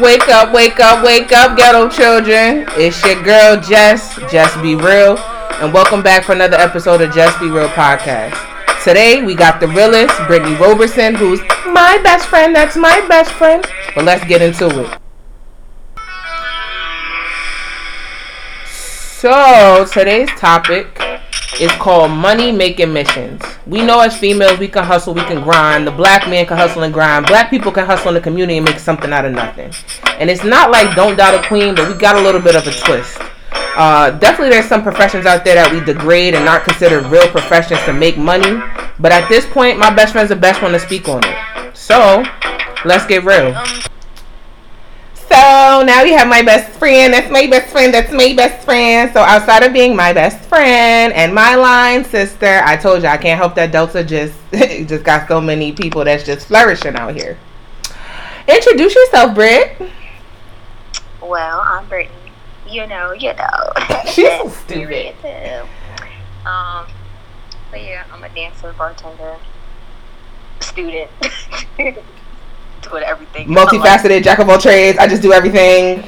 Wake up, wake up, wake up, ghetto children. It's your girl Jess, Just Be Real, and welcome back for another episode of Just Be Real podcast. Today we got the realist, Brittany Roberson, who's my best friend. That's my best friend. But let's get into it. So today's topic is called money making missions. We know as females we can hustle, we can grind. The black man can hustle and grind. Black people can hustle in the community and make something out of nothing. And it's not like don't doubt a queen, but we got a little bit of a twist. Uh, definitely, there's some professions out there that we degrade and not consider real professions to make money. But at this point, my best friend's the best one to speak on it. So, let's get real. So now we have my best friend. That's my best friend. That's my best friend. So outside of being my best friend and my line sister, I told you I can't help that Delta just just got so many people that's just flourishing out here. Introduce yourself, Britt. Well, I'm Brittany. You know, you know. She's so stupid. Um, but yeah, I'm a dancer, bartender, student. Doing everything. Multifaceted, jack of all trades. I just do everything.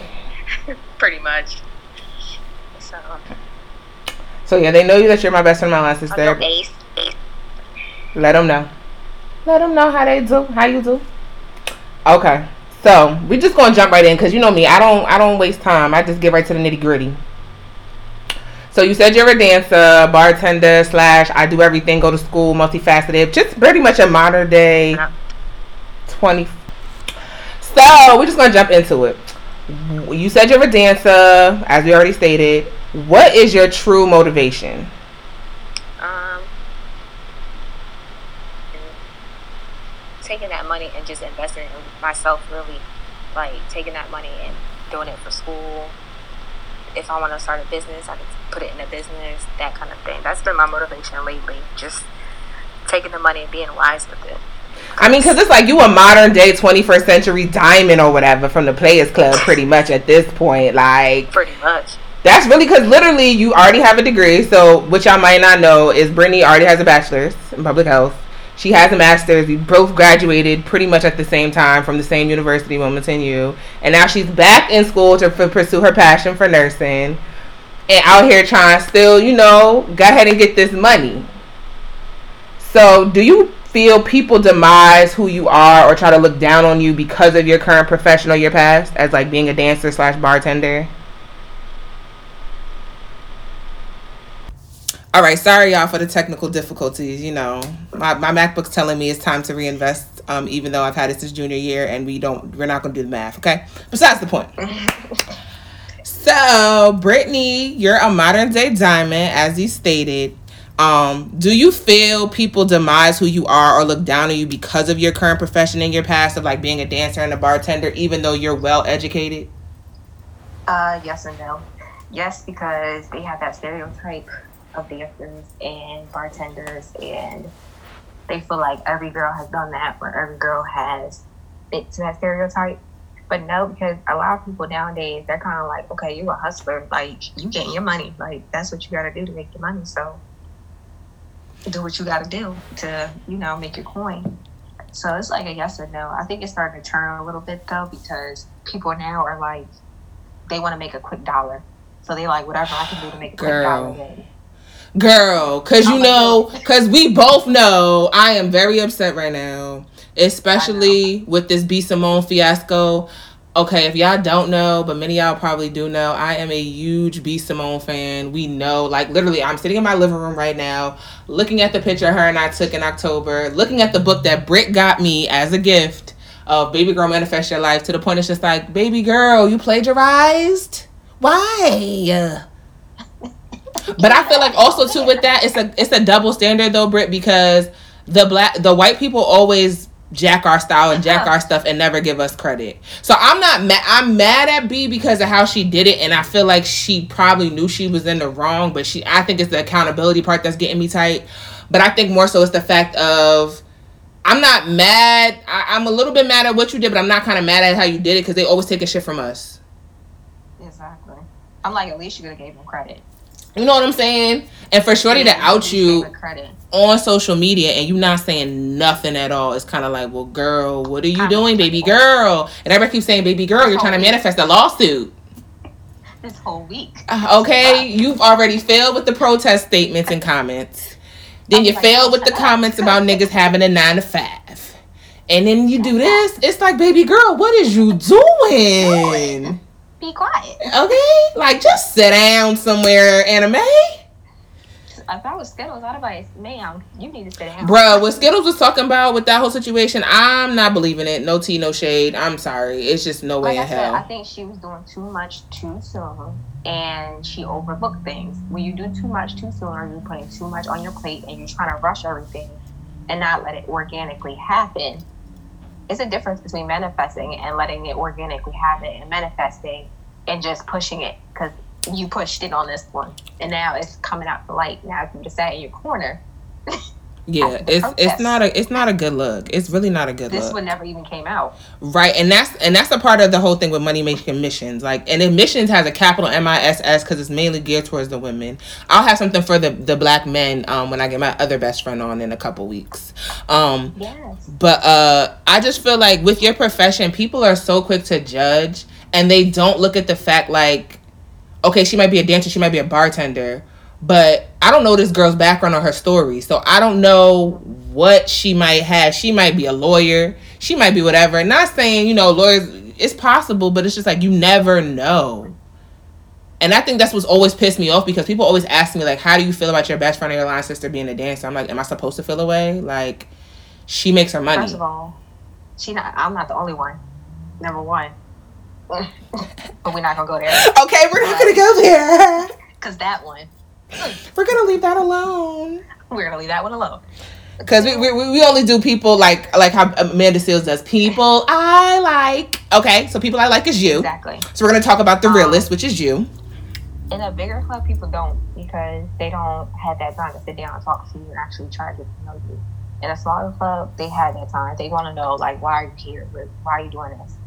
Pretty much. So. Um, so yeah, they know you that you're my best friend, my last sister. Ace. Let them know. Let them know how they do. How you do. Okay. So we're just gonna jump right in because you know me. I don't. I don't waste time. I just get right to the nitty gritty. So you said you're a dancer, bartender slash I do everything, go to school, multifaceted, just pretty much a modern day twenty so we're just gonna jump into it. You said you're a dancer, as we already stated. What is your true motivation? Um, taking that money and just investing in myself. Really, like taking that money and doing it for school. If I want to start a business, I can put it in a business. That kind of thing. That's been my motivation lately. Just taking the money and being wise with it. I mean, because it's like you a modern day 21st century diamond or whatever from the Players Club, pretty much at this point. Like, pretty much. That's really because literally you already have a degree. So, which y'all might not know is Brittany already has a bachelor's in public health. She has a master's. We both graduated pretty much at the same time from the same university, Wilmington U. And now she's back in school to f- pursue her passion for nursing. And out here trying to still, you know, go ahead and get this money. So, do you feel people demise who you are or try to look down on you because of your current profession or your past as like being a dancer slash bartender? All right sorry y'all for the technical difficulties you know. My, my macbook's telling me it's time to reinvest um, even though i've had it since junior year and we don't we're not going to do the math okay? Besides the point. So brittany you're a modern day diamond as you stated um, do you feel people demise who you are or look down on you because of your current profession in your past of like being a dancer and a bartender, even though you're well educated? Uh, yes and no. Yes, because they have that stereotype of dancers and bartenders, and they feel like every girl has done that, or every girl has fit to that stereotype. But no, because a lot of people nowadays they're kind of like, okay, you're a hustler, like you getting your money, like that's what you got to do to make your money. So do what you got to do to, you know, make your coin. So it's like a yes or no. I think it's starting to turn a little bit though because people now are like, they want to make a quick dollar. So they like whatever I can do to make a quick dollar. Girl, cause you know, cause we both know I am very upset right now, especially with this B Simone fiasco okay, if y'all don't know, but many y'all probably do know, I am a huge B Simone fan. We know, like literally, I'm sitting in my living room right now, looking at the picture her and I took in October, looking at the book that Britt got me as a gift of Baby Girl Manifest Your Life. To the point, it's just like, baby girl, you plagiarized. Why? but I feel like also too with that, it's a it's a double standard though, Britt, because the black the white people always jack our style and jack uh-huh. our stuff and never give us credit. So I'm not mad. I'm mad at B because of how she did it, and I feel like she probably knew she was in the wrong. But she, I think it's the accountability part that's getting me tight. But I think more so it's the fact of I'm not mad. I, am a little bit mad at what you did, but I'm not kind of mad at how you did it because they always take a shit from us. Exactly. I'm like, at least you could have gave them credit. You know what I'm saying? And for Shorty to out you, on social media and you not saying nothing at all, it's kind of like, well, girl, what are you doing, baby girl? And everybody keeps saying, baby girl, you're trying to manifest a lawsuit. This whole week. Uh, okay, you've already failed with the protest statements and comments. Then you failed with the comments about niggas having a nine to five. And then you do this. It's like, baby girl, what is you doing? Be quiet. Okay? Like, just sit down somewhere, anime if I was Skittles, I'd advise, ma'am, you need to sit down. Bro, what Skittles was talking about with that whole situation, I'm not believing it. No tea, no shade. I'm sorry. It's just no way like in I hell. Said, I think she was doing too much too soon and she overlooked things. When you do too much too soon or you're putting too much on your plate and you're trying to rush everything and not let it organically happen, it's a difference between manifesting and letting it organically happen and manifesting and just pushing it. Because you pushed it on this one, and now it's coming out the light. Now you just sat in your corner. Yeah, it's it's not a it's not a good look. It's really not a good this look. This one never even came out. Right, and that's and that's a part of the whole thing with money making missions. Like, and missions has a capital M I S S because it's mainly geared towards the women. I'll have something for the the black men um when I get my other best friend on in a couple weeks. Um, yes. But uh, I just feel like with your profession, people are so quick to judge, and they don't look at the fact like okay, she might be a dancer, she might be a bartender, but I don't know this girl's background or her story. So I don't know what she might have. She might be a lawyer, she might be whatever. Not saying, you know, lawyers, it's possible, but it's just like you never know. And I think that's what's always pissed me off because people always ask me, like, how do you feel about your best friend or your line sister being a dancer? I'm like, am I supposed to feel away? Like, she makes her money. First of all, she not, I'm not the only one. Number one. but we're not gonna go there. Okay, we're not gonna go there. Cause that one. We're gonna leave that alone. We're gonna leave that one alone. Because we, we, we only do people like like how Amanda Seales does. People I like. Okay, so people I like is you. Exactly. So we're gonna talk about the um, realist, which is you. In a bigger club, people don't because they don't have that time to sit down and talk to you and actually try to get to know you. In a smaller club, they have that time. They want to know like why are you here? Why are you doing this?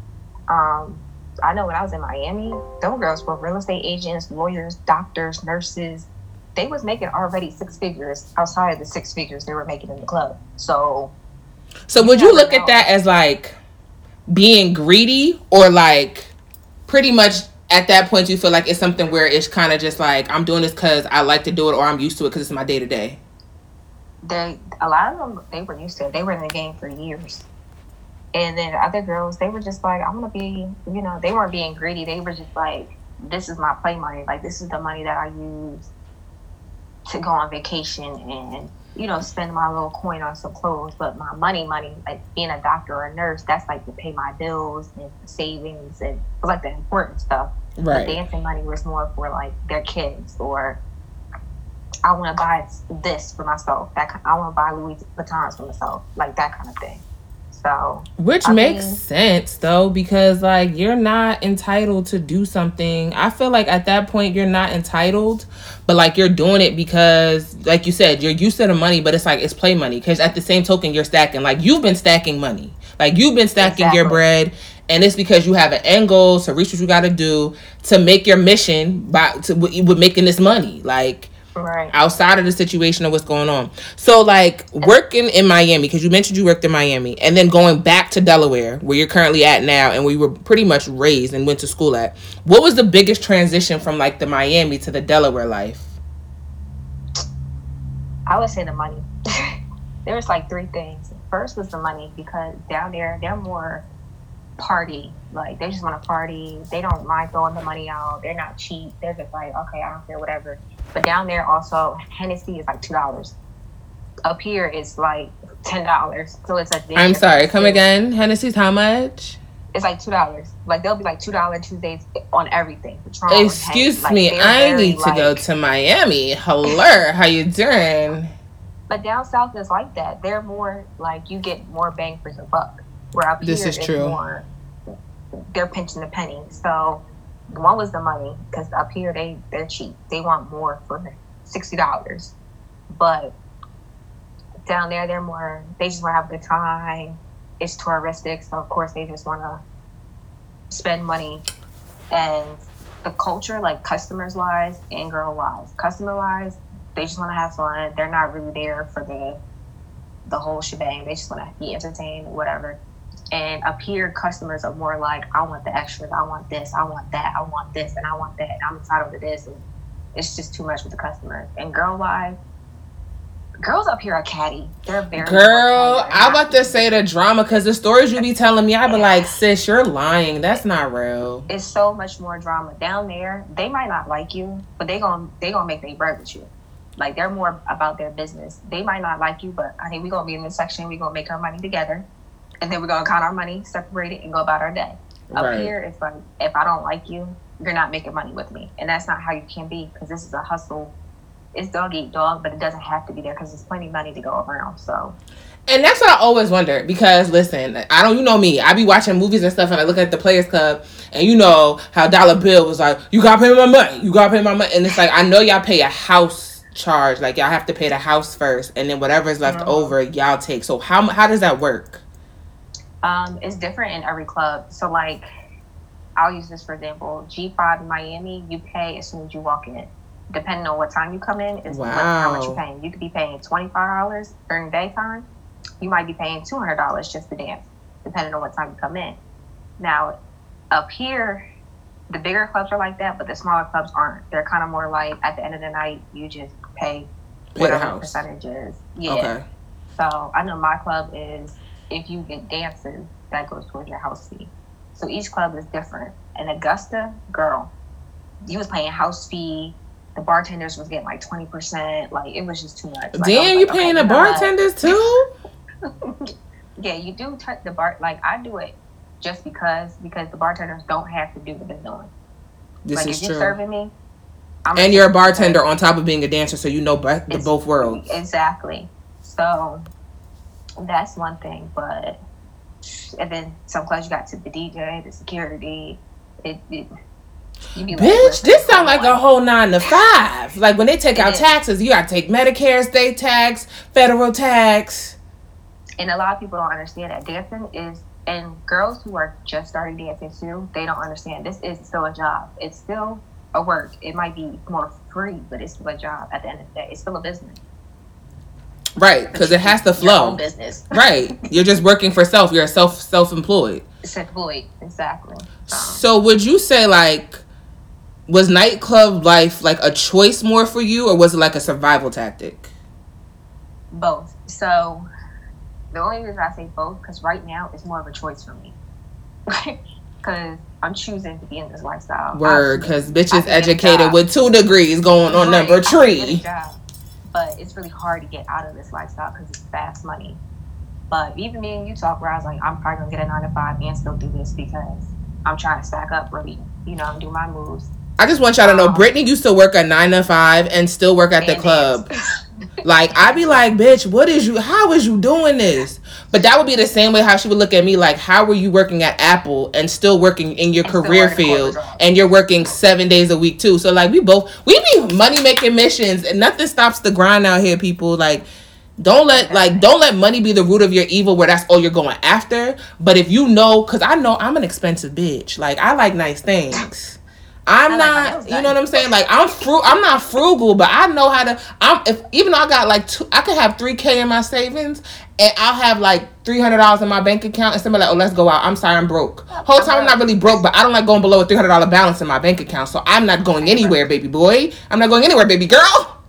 Um, I know when I was in Miami, those girls were real estate agents, lawyers, doctors, nurses. They was making already six figures outside of the six figures they were making in the club. So, so would you look know. at that as like being greedy or like pretty much at that point you feel like it's something where it's kind of just like I'm doing this because I like to do it or I'm used to it because it's my day to day. They a lot of them they were used to it. They were in the game for years. And then other girls, they were just like, I'm gonna be, you know, they weren't being greedy. They were just like, this is my play money. Like this is the money that I use to go on vacation and you know spend my little coin on some clothes. But my money, money, like being a doctor or a nurse, that's like to pay my bills and savings and like the important stuff. Right. The dancing money was more for like their kids or I want to buy this for myself. That I want to buy Louis Vuittons for myself, like that kind of thing. So, which I makes mean, sense though, because like you're not entitled to do something. I feel like at that point you're not entitled, but like you're doing it because, like you said, you're used to the money, but it's like it's play money. Because at the same token, you're stacking. Like you've been stacking money. Like you've been stacking exactly. your bread, and it's because you have an end goal to reach what you got to do to make your mission by to with making this money. Like right. outside of the situation of what's going on. So like working in Miami because you mentioned you worked in Miami and then going back to Delaware where you're currently at now and where you were pretty much raised and went to school at. What was the biggest transition from like the Miami to the Delaware life? I would say the money. there was like three things. First was the money because down there they're more party. Like they just want to party. They don't mind throwing the money out. They're not cheap. They're just like, okay, I don't care, whatever. But down there also Hennessy is like two dollars. Up here it's like ten dollars. So it's a I'm sorry, come again. Hennessy's how much? It's like two dollars. Like they'll be like two dollar Tuesdays on everything. Patron, Excuse me, like, I need to like, go to Miami. Hello, how you doing? But down south is like that. They're more like you get more bang for your buck. Where up this here is true. More, they're pinching the penny. So one was the money because up here they they're cheap. They want more for sixty dollars, but down there they're more. They just want to have a good time. It's touristic, so of course they just want to spend money. And the culture, like customers wise and girl wise, customer wise, They just want to have fun. They're not really there for the the whole shebang. They just want to be entertained, whatever. And up here, customers are more like, I want the extras. I want this. I want that. I want this, and I want that. And I'm entitled to this. And it's just too much with the customers. And girl wise, girls up here are catty. They're very girl. I about to say the drama because the stories you be telling me, I be like, sis, you're lying. That's not real. It's so much more drama down there. They might not like you, but they gonna they gonna make their bread with you. Like they're more about their business. They might not like you, but I think we gonna be in this section. We gonna make our money together, and then we're gonna count our money, separate it, and go about our day. Up right. here, it's like if I don't like you, you're not making money with me, and that's not how you can be because this is a hustle it's dog eat dog, but it doesn't have to be there because there's plenty of money to go around. So. And that's what I always wonder because listen, I don't you know me. I be watching movies and stuff and I look at the Players Club and you know how Dollar Bill was like, You gotta pay my money, you gotta pay my money and it's like I know y'all pay a house charge, like y'all have to pay the house first and then whatever is left mm-hmm. over y'all take. So how how does that work? Um, it's different in every club. So like I'll use this for example, G five Miami, you pay as soon as you walk in depending on what time you come in, is wow. how much you're paying. You could be paying twenty five dollars during daytime. You might be paying two hundred dollars just to dance, depending on what time you come in. Now, up here, the bigger clubs are like that, but the smaller clubs aren't. They're kind of more like at the end of the night, you just pay, pay whatever percentages. Yeah. Okay. So I know my club is if you get dances, that goes towards your house fee. So each club is different. And Augusta, girl, you was paying house fee, the bartenders was getting like 20%. Like it was just too much. Like, Damn, you paying okay, the bartenders too? yeah, you do t- the bar like I do it just because because the bartenders don't have to do what they're doing. This like, is if true. You're serving me, I'm and you're a bartender on top of being a dancer, so you know both the both worlds. Exactly. So that's one thing, but and then some clubs you got to the DJ, the security. It, it Bitch, like, this sound like a whole nine to five. Like when they take out taxes, you gotta take Medicare, state tax, federal tax. And a lot of people don't understand that dancing is, and girls who are just starting dancing too, they don't understand. This is still a job. It's still a work. It might be more free, but it's still a job. At the end of the day, it's still a business. Right, because it has to flow. business. right, you're just working for self. You're self self employed. Self employed, exactly. Uh-huh. so would you say like was nightclub life like a choice more for you or was it like a survival tactic both so the only reason i say both because right now it's more of a choice for me because i'm choosing to be in this lifestyle word because bitches educated with two degrees going on right, number three but it's really hard to get out of this lifestyle because it's fast money. But even me and you talk where i was like i'm probably gonna get a nine to five and still do this because i'm trying to stack up really you know and do my moves I just want y'all to know Brittany used to work a nine to five and still work at the club. like I'd be like, bitch, what is you how is you doing this? But that would be the same way how she would look at me like, how were you working at Apple and still working in your career field and you're working seven days a week too. So like we both we be money making missions and nothing stops the grind out here, people. Like don't let like don't let money be the root of your evil where that's all you're going after. But if you know, cause I know I'm an expensive bitch. Like I like nice things. I'm not, you know what I'm saying? Like I'm fru- I'm not frugal, but I know how to. I'm if even though I got like two, I could have three k in my savings, and I'll have like three hundred dollars in my bank account, and somebody like, oh, let's go out. I'm sorry, I'm broke. Whole time I'm not really broke, but I don't like going below a three hundred dollar balance in my bank account, so I'm not going anywhere, baby boy. I'm not going anywhere, baby girl.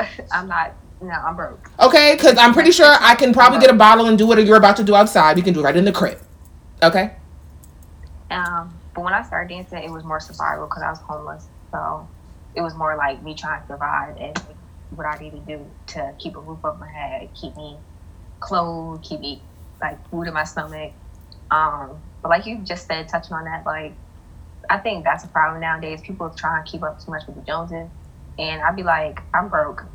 I'm not. No, I'm broke. Okay, because I'm pretty sure I can probably get a bottle and do what you're about to do outside. You can do it right in the crib. Okay. Um but when I started dancing, it was more survival because I was homeless. So it was more like me trying to survive and what I need to do to keep a roof over my head, keep me clothed, keep me like food in my stomach. Um, but like you just said, touching on that, like I think that's a problem nowadays. People try and keep up too much with the Joneses, and I'd be like, I'm broke,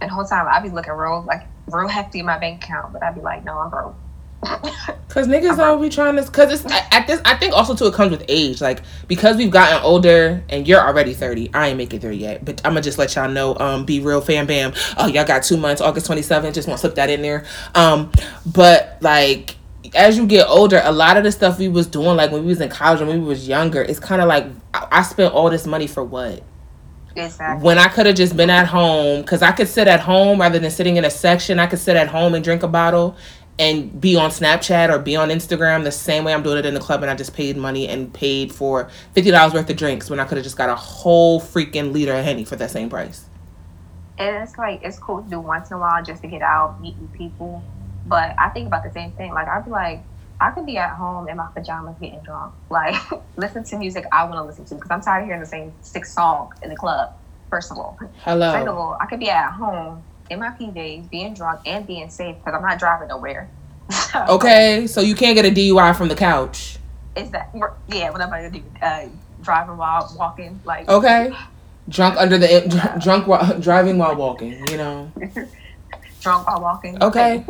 and the whole time I'd be looking real like real hefty in my bank account, but I'd be like, no, I'm broke. Cause niggas are we trying to? Cause it's at this. I think also too it comes with age. Like because we've gotten older, and you're already thirty. I ain't making there yet, but I'm gonna just let y'all know. Um, be real, fam, bam. Oh, y'all got two months. August 27th. Just want to slip that in there. Um, but like as you get older, a lot of the stuff we was doing, like when we was in college and we was younger, it's kind of like I, I spent all this money for what? Exactly. when I could have just been at home, because I could sit at home rather than sitting in a section. I could sit at home and drink a bottle and be on Snapchat or be on Instagram the same way I'm doing it in the club, and I just paid money and paid for fifty dollars worth of drinks when I could have just got a whole freaking liter of henny for that same price. And it's like it's cool to do once in a while just to get out, meet new people. But I think about the same thing. Like I'd be like, I could be at home in my pajamas getting drunk, like listen to music I want to listen to because I'm tired of hearing the same six songs in the club. First of all, Hello. second of all, I could be at home in my PJs, being drunk and being safe because I'm not driving nowhere. So, Okay, so you can't get a DUI from the couch. Is that yeah? What am I gonna do? Uh, driving while walking, like Okay, drunk under the dr- drunk while driving while walking. You know. drunk while walking. Okay.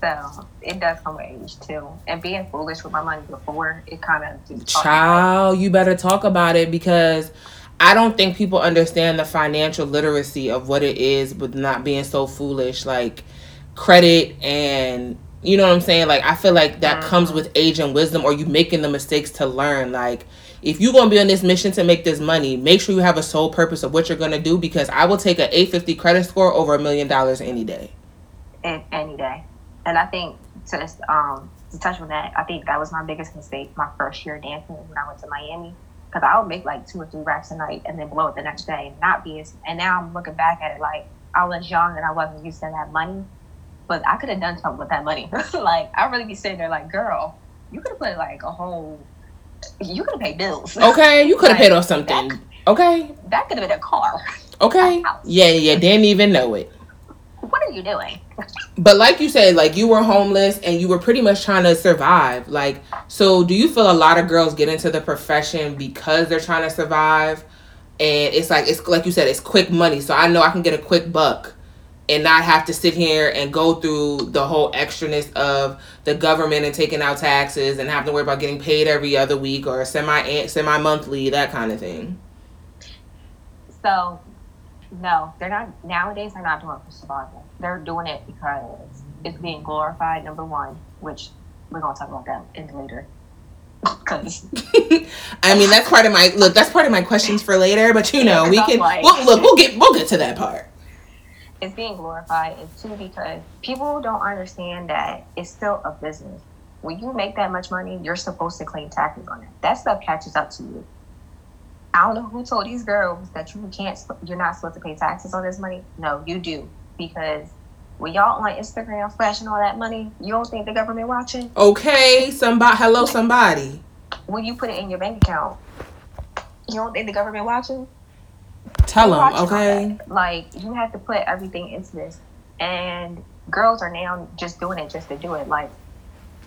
So it does come with age too, and being foolish with my money before it kind of Child, you better talk about it because I don't think people understand the financial literacy of what it is, with not being so foolish. Like credit and you know what I'm saying. Like I feel like that comes with age and wisdom, or you making the mistakes to learn. Like if you're gonna be on this mission to make this money, make sure you have a sole purpose of what you're gonna do. Because I will take an 850 credit score over a million dollars any day. a- any day. And I think to um to touch on that, I think that was my biggest mistake my first year dancing when I went to Miami. Because I would make like two or three racks a night and then blow it the next day, and not be as. And now I'm looking back at it like I was young and I wasn't used to that money, but I could have done something with that money. like I really be sitting there like, girl, you could have put like a whole. You could have paid bills. Okay, you could have Like, paid off something. Okay, That could have been a car. okay, yeah, yeah, didn't even know it. What are you doing? But like you said, like you were homeless and you were pretty much trying to survive. Like, so do you feel a lot of girls get into the profession because they're trying to survive? And it's like it's like you said, it's quick money. So I know I can get a quick buck and not have to sit here and go through the whole extraness of the government and taking out taxes and having to worry about getting paid every other week or semi semi monthly, that kind of thing. So, no, they're not. Nowadays, they're not doing it for survival. They're doing it because it's being glorified. Number one, which we're gonna talk about that in later. Because I mean, that's part of my look. That's part of my questions for later. But you know, Yeah, we 'cause can like- we'll, look. We'll get we'll get to that part. it's being glorified, and two, because people don't understand that it's still a business. When you make that much money, you're supposed to claim taxes on it. That stuff catches up to you. I don't know who told these girls that you can't, you're not supposed to pay taxes on this money. No, you do because when y'all on Instagram flashing all that money, you don't think the government watching? Okay, somebody. Hello, somebody. When you put it in your bank account, you don't think the government watching? Tell them. Okay. Like you have to put everything into this, and girls are now just doing it just to do it. Like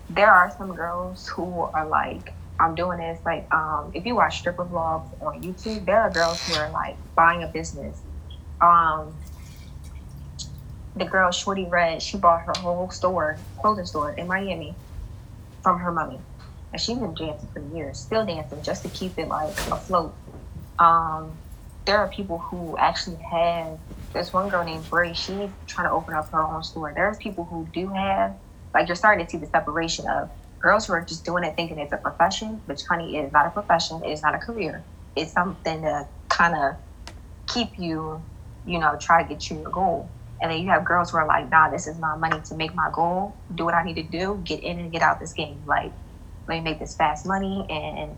there are some girls who are like, I'm doing this. Like um, if you watch stripper vlogs on YouTube, there are girls who are like buying a business. Um, the girl Shorty Red, she bought her whole store, clothing store in Miami, from her money, and she's been dancing for years, still dancing just to keep it like afloat. Um, there are people who actually have. There's one girl named Bray. She's trying to open up her own store. There's people who do have. Like you're starting to see the separation of girls who are just doing it thinking it's a profession, which honey is not a profession. It's not a career. It's something to kind of keep you, you know, try to get you your goal. And then you have girls who are like, nah, this is my money to make my goal. Do what I need to do. Get in and get out this game. Like, let me make this fast money and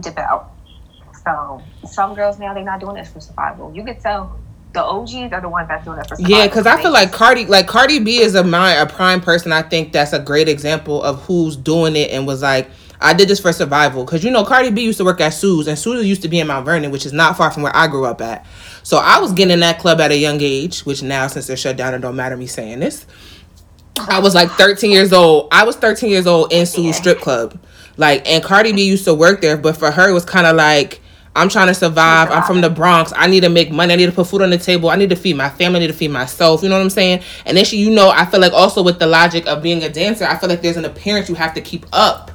dip out. So some girls now they're not doing this for survival. You could tell the OGs are the ones that's doing it for survival. Yeah, because I feel like Cardi, like Cardi B, is a my a prime person. I think that's a great example of who's doing it and was like, I did this for survival. Because you know, Cardi B used to work at Sue's, and Sue's used to be in Mount Vernon, which is not far from where I grew up at. So I was getting in that club at a young age, which now since they're shut down, it don't matter me saying this. I was like 13 years old. I was 13 years old in Sue's strip club. Like, and Cardi B used to work there, but for her, it was kind of like, I'm trying to survive. I'm from the Bronx. I need to make money. I need to put food on the table. I need to feed my family. I need to feed myself. You know what I'm saying? And then she, you know, I feel like also with the logic of being a dancer, I feel like there's an appearance you have to keep up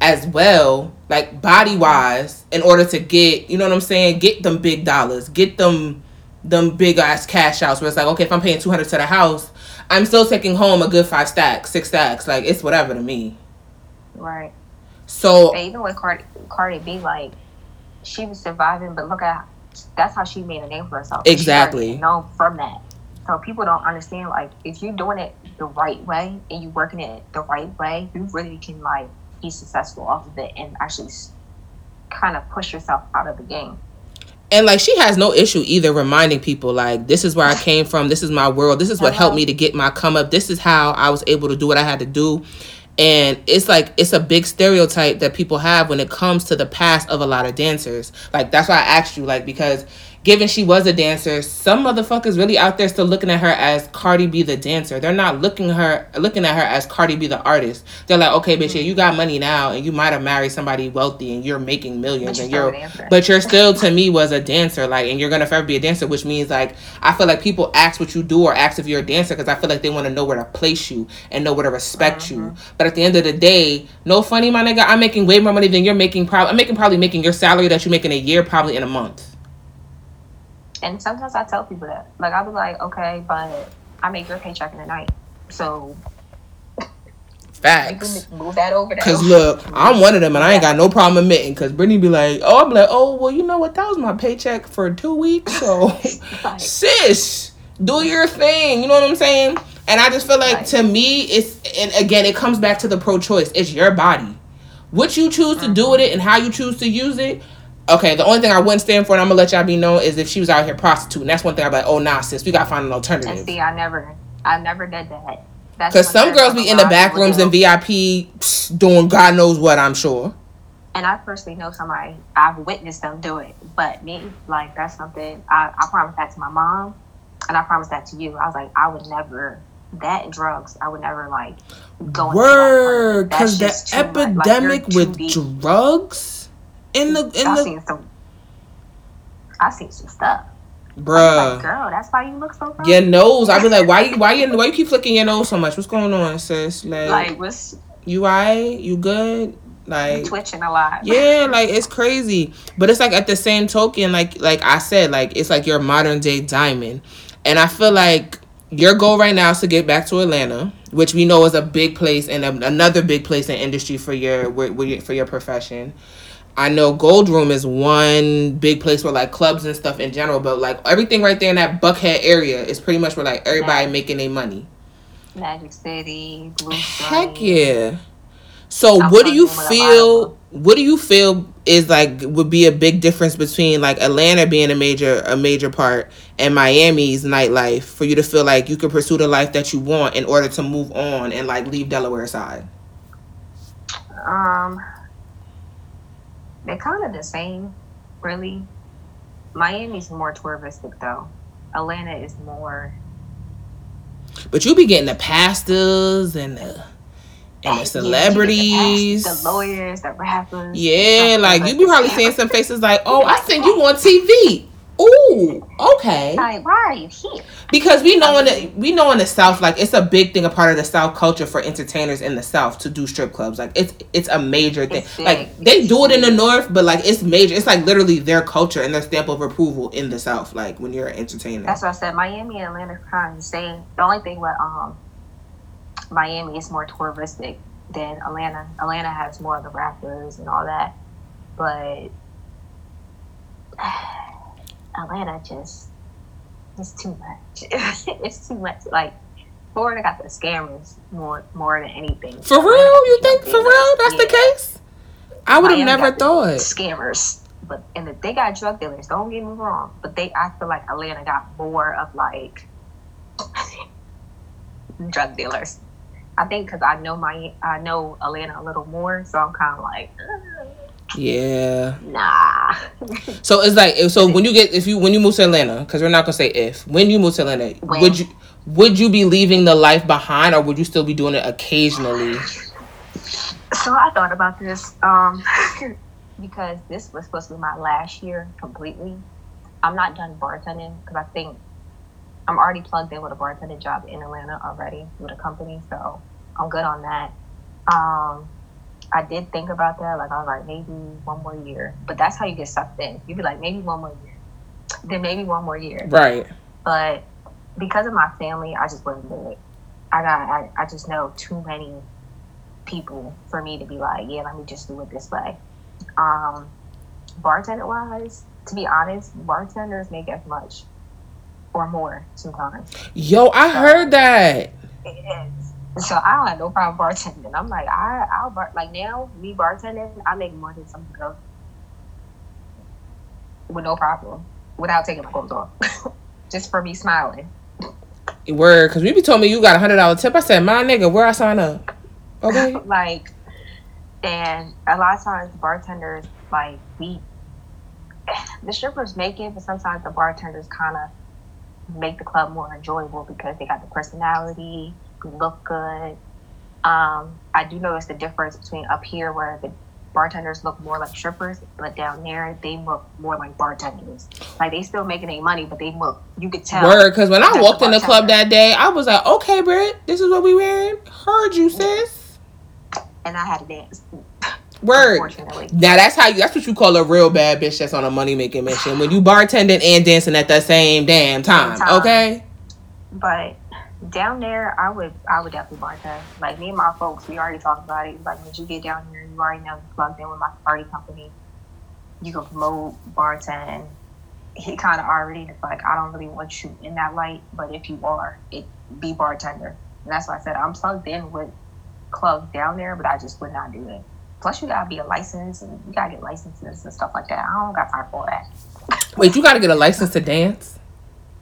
as well, like body wise, in order to get, you know what I'm saying? Get them big dollars. Get them them big ass cash outs where it's like, okay, if I'm paying 200 to the house, I'm still taking home a good five stacks, six stacks. Like it's whatever to me. right. So And even with Cardi, Cardi B, like she was surviving, but look at that's how she made a name for herself. Exactly. Known from that. So people don't understand like if you're doing it the right way and you're working it the right way, you really can like be successful off of it and actually kind of push yourself out of the game. And like she has no issue either reminding people like this is where I came from, this is my world, this is what helped uh-huh. me to get my come up, this is how I was able to do what I had to do and it's like it's a big stereotype that people have when it comes to the past of a lot of dancers. Like that's why i asked you like because given she was a dancer, some motherfuckers really out there still looking at her as Cardi B the dancer. They're not looking her looking at her as Cardi B the artist. They're like, okay, bitch, yeah, you got money now, and you might have married somebody wealthy, and you're making millions, but you're and you're, but you're still to me was a dancer, like, and you're gonna forever be a dancer, which means like I feel like people ask what you do or ask if you're a dancer because I feel like they want to know where to place you and know where to respect mm-hmm. you. But at the end of the day, no funny, my nigga, I'm making way more money than you're making. Probably, I'm making probably making your salary that you make in a year probably in a month. And sometimes I tell people that. Like I'll be like, okay, but I make your paycheck in the night. So Facts. Move that over there. Cause look, I'm one of them, and I ain't got no problem admitting. Cause Brittany be like, "Oh, I'm like, oh, well, you know what? That was my paycheck for two weeks. So, like, sis, do your thing. You know what I'm saying? And I just feel like right. to me, it's and again, it comes back to the pro-choice. It's your body. What you choose to mm-hmm. do with it and how you choose to use it Okay, the only thing I wouldn't stand for, and I'm gonna let y'all be known, is if she was out here prostituting. That's one thing I'm like, oh nah, sis, we gotta find an alternative. And see, I never, I never did that. Because some girls be in the back rooms and VIP psh, doing God knows what. I'm sure. And I personally know somebody. I've witnessed them do it, but me, like that's something I, I promised that to my mom, and I promised that to you. I was like, I would never that and drugs. I would never like go. Word, because the epidemic like, with drugs in the in I the. Seen some, I seen some stuff. Bruh, like, girl, that's why you look so. Gross. Your nose. I be like, why you why you why you keep flicking your nose so much? What's going on, sis? Like, like what's you alright? You good? Like you twitching a lot. Yeah, like it's crazy. But it's like at the same token, like like I said, like it's like your modern day diamond, and I feel like your goal right now is to get back to Atlanta, which we know is a big place and a, another big place in industry for your for your profession. I know Gold Room is one big place where like clubs and stuff in general, but like everything right there in that Buckhead area is pretty much where like everybody Magic. making their money. Magic City, Blue Heck yeah. So I'm what do you feel what do you feel is like would be a big difference between like Atlanta being a major a major part and Miami's nightlife for you to feel like you could pursue the life that you want in order to move on and like leave Delaware aside? Um they're kind of the same, really. Miami's more touristic though. Atlanta is more. But you be getting the pastors and the and the oh, celebrities, the, the, lawyers, the rappers. Yeah, like you be probably seeing some faces like, "Oh, I seen you on TV." Ooh, okay. Like, why are you here? Because we know in the we know in the South, like it's a big thing, a part of the South culture for entertainers in the South to do strip clubs. Like it's it's a major thing. Like they do it in the North, but like it's major. It's like literally their culture and their stamp of approval in the South. Like when you're an entertainer. That's what I said. Miami and Atlanta kind of the same. The only thing with um Miami is more touristic than Atlanta. Atlanta has more of the rappers and all that, but. Atlanta just it's too much. it's too much. Like Florida got the scammers more more than anything. For real? You think for real that's yeah. the case? I would have never thought scammers. But and the, they got drug dealers. Don't get me wrong, but they I feel like Atlanta got more of like drug dealers. I think because I know my I know Atlanta a little more, so I'm kind of like. Yeah. Nah. So it's like so when you get if you when you move to Atlanta because we're not gonna say if when you move to Atlanta when? would you would you be leaving the life behind or would you still be doing it occasionally? So I thought about this um because this was supposed to be my last year completely. I'm not done bartending because I think I'm already plugged in with a bartending job in Atlanta already with a company, so I'm good on that. Um, I did think about that. Like I was like, maybe one more year. But that's how you get sucked in. You'd be like, maybe one more year. Then maybe one more year. Right. But because of my family, I just wouldn't do it. I got I, I just know too many people for me to be like, yeah, let me just do it this way. Um, bartender wise, to be honest, bartenders make as much or more sometimes. Yo, I heard that. It So I don't have no problem bartending. I'm like, I, I'll bar like now me bartending, I make more than some girls with no problem without taking my clothes off, just for me smiling. Word, because you told me you got a hundred dollar tip. I said, my nigga, where I sign up? Okay. like, and a lot of times bartenders like we, the strippers make it, but sometimes the bartenders kind of make the club more enjoyable because they got the personality, look good. Um, I do notice the difference between up here where the bartenders look more like strippers, but down there they look more like bartenders. Like they still making any money, but they look you could tell. Word, because when I walked in the club that day, I was like, okay, Britt, this is what we wearing. Heard you, sis. And I had to dance. Word. Now that's how you. That's what you call a real bad bitch that's on a money making mission. When you bartending and dancing at the same damn time. time. Okay. But down there, I would I would definitely bartend. Like me and my folks, we already talked about it. Like when you get down here, you already know plugged in with my party company. You can promote bartend. He kind of already like I don't really want you in that light, but if you are, it be bartender. And that's why I said I'm plugged in with clubs down there, but I just would not do it. Plus, you gotta be a license and you gotta get licenses and stuff like that. I don't got time for that. Wait, you gotta get a license to dance?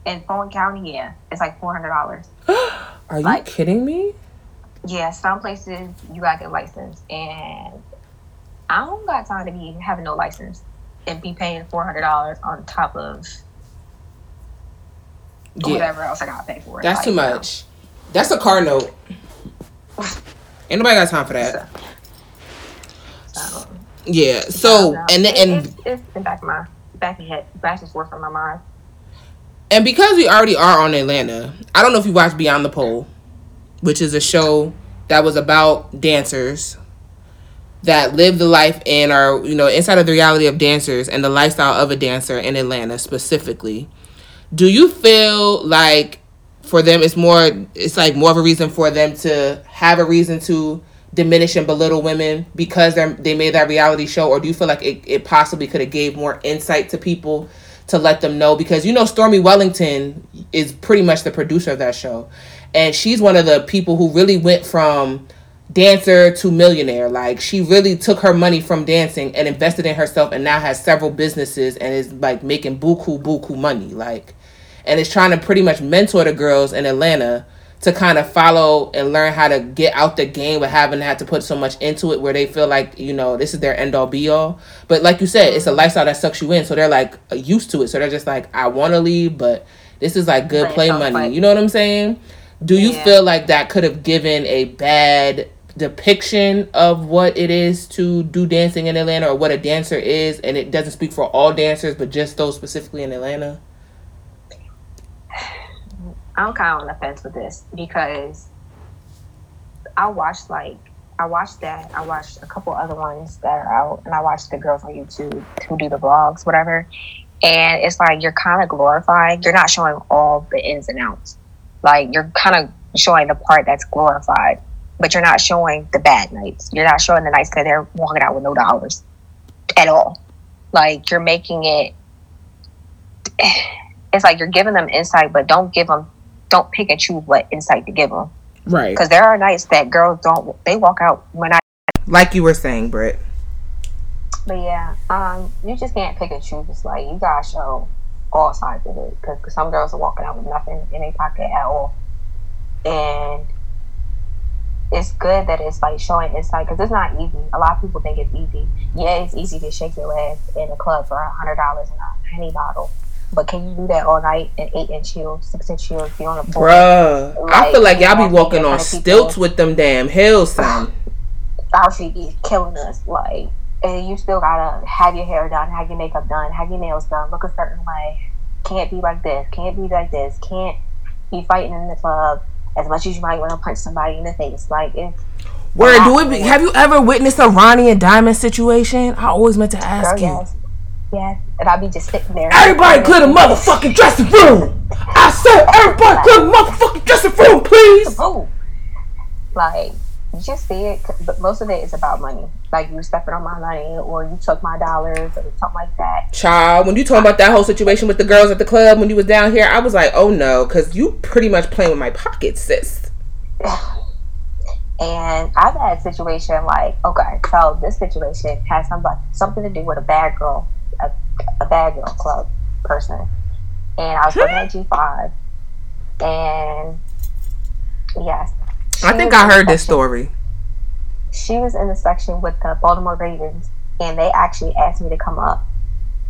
In Fulton County, yeah, it's like four hundred dollars. Are you like, kidding me? Yeah, some places you gotta get a license, and I don't got time to be having no license and be paying four hundred dollars on top of yeah. whatever else I gotta pay for. That's like, too much. You know. That's a car note. Ain't nobody got time for that. So, so, yeah. So and then and it's, it's in back of my back of head, back and forth from my mind. And because we already are on Atlanta, I don't know if you watched Beyond the Pole, which is a show that was about dancers that live the life and are, you know, inside of the reality of dancers and the lifestyle of a dancer in Atlanta specifically. Do you feel like for them it's more it's like more of a reason for them to have a reason to diminish and belittle women because they they made that reality show or do you feel like it, it possibly could have gave more insight to people to let them know because you know Stormy Wellington is pretty much the producer of that show. And she's one of the people who really went from dancer to millionaire. Like she really took her money from dancing and invested in herself and now has several businesses and is like making buku buku money. Like and is trying to pretty much mentor the girls in Atlanta to kind of follow and learn how to get out the game but having had to put so much into it where they feel like you know this is their end all be all. But like you said it's a mm-hmm. lifestyle that sucks you in so they're like used to it. So they're just like i want to leave but this is like good play money. you know what i'm saying? Do you yeah. feel like that could have given a bad depiction of what it is to do dancing in atlanta or what a dancer is? And it doesn't speak for all dancers but just those specifically in atlanta I'm kind of on the fence with this because I watched like I watched that. I watched a couple other ones that are out, and I watched the girls on YouTube who do the vlogs, whatever. And it's like you're kind of glorifying. You're not showing all the ins and outs. Like you're kind of showing the part that's glorified, but you're not showing the bad nights. You're not showing the nights that they're walking out with no dollars at all. Like you're making it. It's like you're giving them insight, but don't give them don't pick and choose what insight to give them. Right. Because there are nights that girls don't. They walk out when I. Like you were saying, Britt. But yeah, um, you just can't pick and choose. It's like you gotta show all sides of it because some girls are walking out with nothing in their pocket at all, and it's good that it's like showing insight because it's not easy. A lot of people think it's easy. Yeah, it's easy to shake your ass in a club for a hundred dollars in a penny bottle, but can you do that all night in eight inch heels, six inch heels, be on a floor? Bruh, like, I feel like y'all be walking on stilts with them damn heels, son. Feet be killing us. Like, and you still gotta have your hair done, have your makeup done, have your nails done, look a certain way. Can't be like this. Can't be like this. Can't be fighting in the club as much as you might want to punch somebody in the face. Like, if where do it? Be, have you ever witnessed a Ronnie and Diamond situation? I always meant to ask Girl, you. Yes. Yeah, and I'll be just sitting there. Everybody clear the motherfucking dressing room. I said, everybody clear the motherfucking dressing room, please. Like you just see it, but most of it is about money. Like you stepping on my money, or you took my dollars, or something like that. Child, when you talk about that whole situation with the girls at the club when you was down here, I was like, oh no, because you pretty much playing with my pockets, sis. And I've had a situation like, okay, so this situation has somebody, something to do with a bad girl, a, a bad girl club person. And I was working at G5. And yes. I think I heard this story. She was in the section with the Baltimore Ravens. And they actually asked me to come up.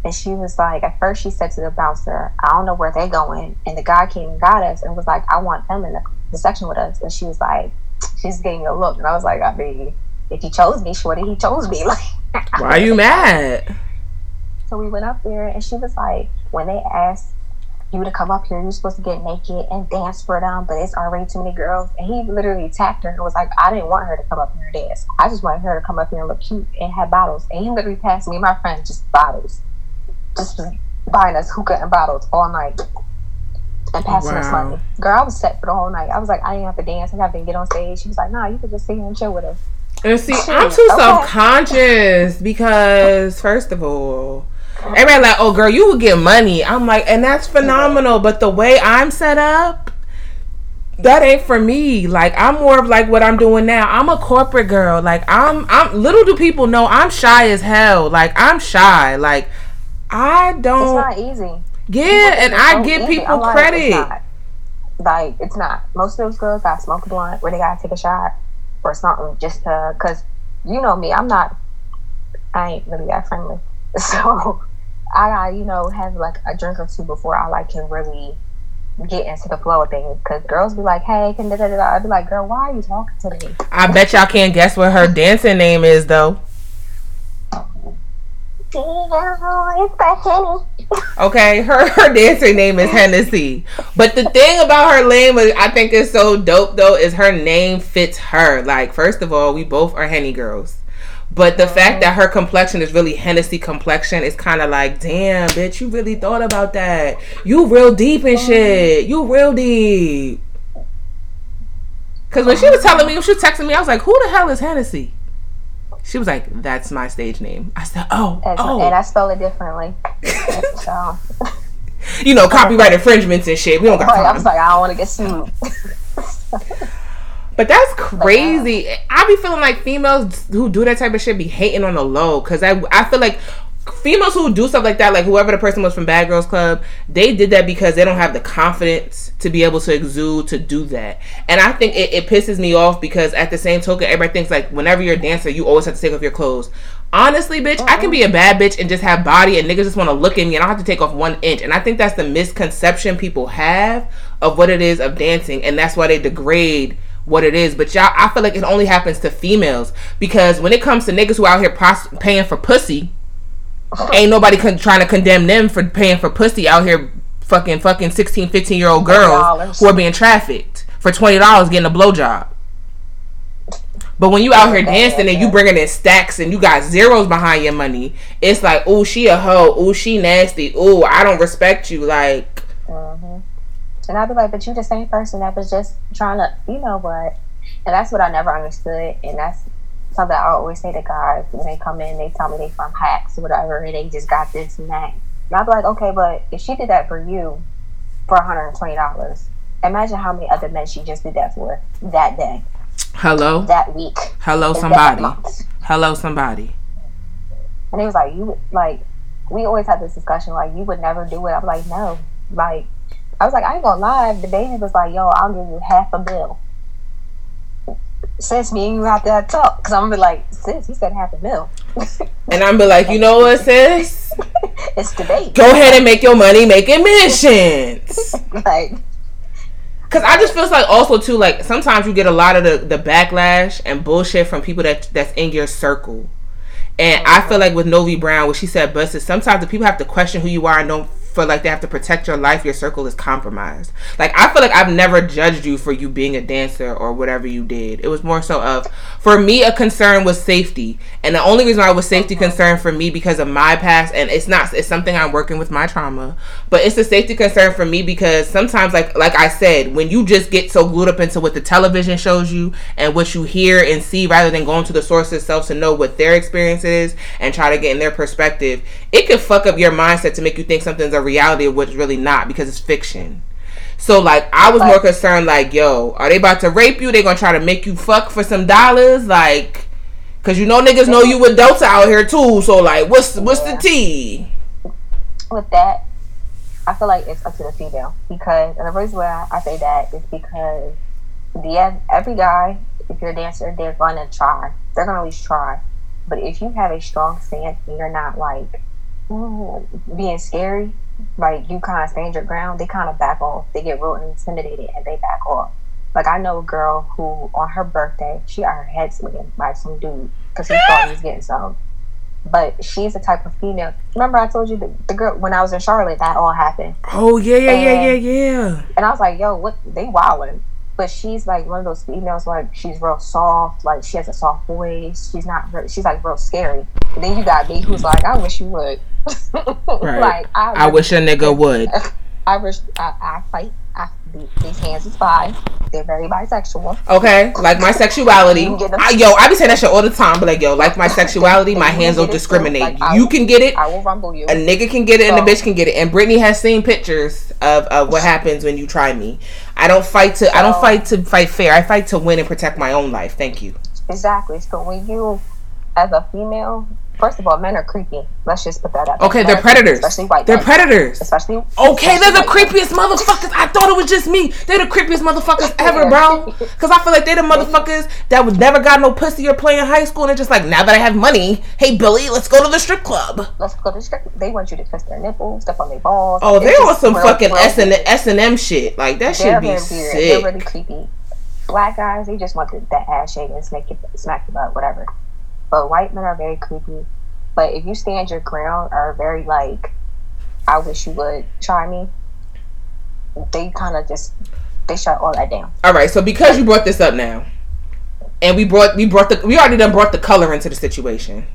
And she was like, at first she said to the bouncer, I don't know where they're going. And the guy came and got us and was like, I want them in the, the section with us. And she was like, she's gave me a look, and I was like, I mean, if he chose me, shorty, he chose me. Like, why are you mad? So we went up there, and she was like, when they asked you to come up here, you're supposed to get naked and dance for them, but it's already too many girls. And he literally attacked her and was like, I didn't want her to come up here and dance. I just wanted her to come up here and look cute and have bottles. And he literally passed me and my friend just bottles, just buying us hookah and bottles all night and passing wow. us money. Girl, I was set for the whole night. I was like, I didn't have to dance. I didn't have to get on stage. She was like, Nah, you could just sit here and chill with us. And see, I'm too okay. self conscious because first of all, everybody like, oh girl, you would get money. I'm like, and that's phenomenal. But the way I'm set up, that ain't for me. Like I'm more of like what I'm doing now. I'm a corporate girl. Like I'm I'm little do people know I'm shy as hell. Like I'm shy. Like I don't It's not easy. Yeah, and I give people like, credit. It's like it's not. Most of those girls got smoke a blunt where they gotta take a shot or something just to, cause you know me, I'm not. I ain't really that friendly, so I you know have like a drink or two before I like can really get into the flow of things. Cause girls be like, "Hey, can da da da." I'd be like, "Girl, why are you talking to me?" I bet y'all can't guess what her dancing name is though. okay, her her dancing name is Hennessy. But the thing about her name, uh, I think is so dope though, is her name fits her. Like, first of all, we both are Henny girls. But the fact uh-huh. that her complexion is really Hennessy complexion is kind of like, damn, bitch, you really thought about that. You real deep in um, shit. You real deep. Because when she was uh-huh. telling me, when she was texting me, I was like, who the hell is Hennessy? She was like, "That's my stage name." I said, "Oh, and, oh," and I spell it differently. so, you know, copyright infringements and shit. We don't got right, I was like, I don't want to get sued. But that's crazy. I be feeling like females who do that type of shit be hating on the low because I I feel like females who do stuff like that, like whoever the person was from Bad Girls Club, they did that because they don't have the confidence to be able to exude to do that. And I think it, it pisses me off because at the same token, everybody thinks like whenever you're a dancer, you always have to take off your clothes. Honestly, bitch, I can be a uh-huh. bad bitch and just have body and niggas just want to look at me and I don't have to take off one inch. And I think that's the misconception people have of what it is of dancing. And that's why they degrade what it is. But y'all, I feel like it only happens to females. Because when it comes to niggas who out here pros- paying for pussy, ain't nobody con- trying to condemn them for paying for pussy out here fucking fucking 16 15 year old girls who are being trafficked for $20 getting a blowjob. But when you out here dancing and you bringing in stacks and you got zeros behind your money it's like oh she a hoe. Oh she nasty. Oh i don't respect you. Like mm-hmm. And i'd be like but you the same person that was just trying to you know what and that's what i never understood and that's something I always say to guys when they come in, they tell me they from hacks or whatever, and they just got this and that. And I'd be like, okay, but if she did that for you for $120, imagine how many other men she just did that for that day. Hello? That week. Hello, somebody. Hello, somebody. And he was like, you, like, we always had this discussion, like, you would never do it. I'm like, no. Like, I was like, I ain't gonna lie. The baby was like, yo, I'll give you half a bill sis, me and you have to talk. Because I'm to be like, sis, you said half a mil. and I'm be like, you know what, sis? it's debate. Go ahead and make your money making missions. like, Cause I just feels like also too like sometimes you get a lot of the, the backlash and bullshit from people that that's in your circle, and I uh-huh. feel like with Novi Brown, what she said, busted. Sometimes the people have to question who you are and don't feel like they have to protect your life, your circle is compromised. Like I feel like I've never judged you for you being a dancer or whatever you did. It was more so of for me a concern was safety. And the only reason I was safety concern for me because of my past and it's not it's something I'm working with my trauma, but it's a safety concern for me because sometimes like like I said, when you just get so glued up into what the television shows you and what you hear and see rather than going to the source itself to know what their experience is and try to get in their perspective, it could fuck up your mindset to make you think something's a reality of what's really not because it's fiction. So like I was more concerned like, yo, are they about to rape you? They gonna try to make you fuck for some dollars? Like Cause you know niggas know you adults out here too. So like what's what's the tea? With that, I feel like it's up to the female because and the reason why I say that is because the every guy, if you're a dancer, they're gonna try. They're gonna at least try. But if you have a strong stance and you're not like being scary, like you kind of stand your ground, they kind of back off. They get real intimidated and they back off. Like I know a girl who on her birthday she got her head slammed by some dude because he thought he was getting some. But she's the type of female. Remember I told you the, the girl when I was in Charlotte that all happened. Oh yeah yeah and, yeah yeah yeah. And I was like, yo, what they wilding. But she's like one of those females like she's real soft, like she has a soft voice. She's not she's like real scary. Then you got me who's like, I wish you would. right. Like I, I wish a nigga would. I wish I, I fight. I, these hands is fine. They're very bisexual. Okay, like my sexuality. I, yo, I be saying that shit all the time, but like, yo, like my sexuality, my hands don't discriminate. Like, you will, can get it. I will rumble you. A nigga can get it, so, and a bitch can get it. And Brittany has seen pictures of, of what happens when you try me. I don't fight to. So, I don't fight to fight fair. I fight to win and protect my own life. Thank you. Exactly. So when you, as a female, First of all, men are creepy. Let's just put that up. Okay, they're predators. Especially white. They're men. predators. Especially. Okay, especially they're the creepiest motherfuckers. I thought it was just me. They're the creepiest motherfuckers ever, bro. Because I feel like they're the motherfuckers that was never got no pussy or play in high school, and they're just like, now that I have money, hey Billy, let's go to the strip club. Let's go to the strip. They want you to kiss their nipples, step on their balls. Oh, they're on some real, fucking S and S and M shit. Like that should be sick. They're really creepy. Black guys, they just want the, that ass shake and smack your, smack your butt, whatever. But white men are very creepy but if you stand your ground are very like, I wish you would try me. They kind of just they shut all that down. All right, so because you brought this up now, and we brought we brought the we already done brought the color into the situation.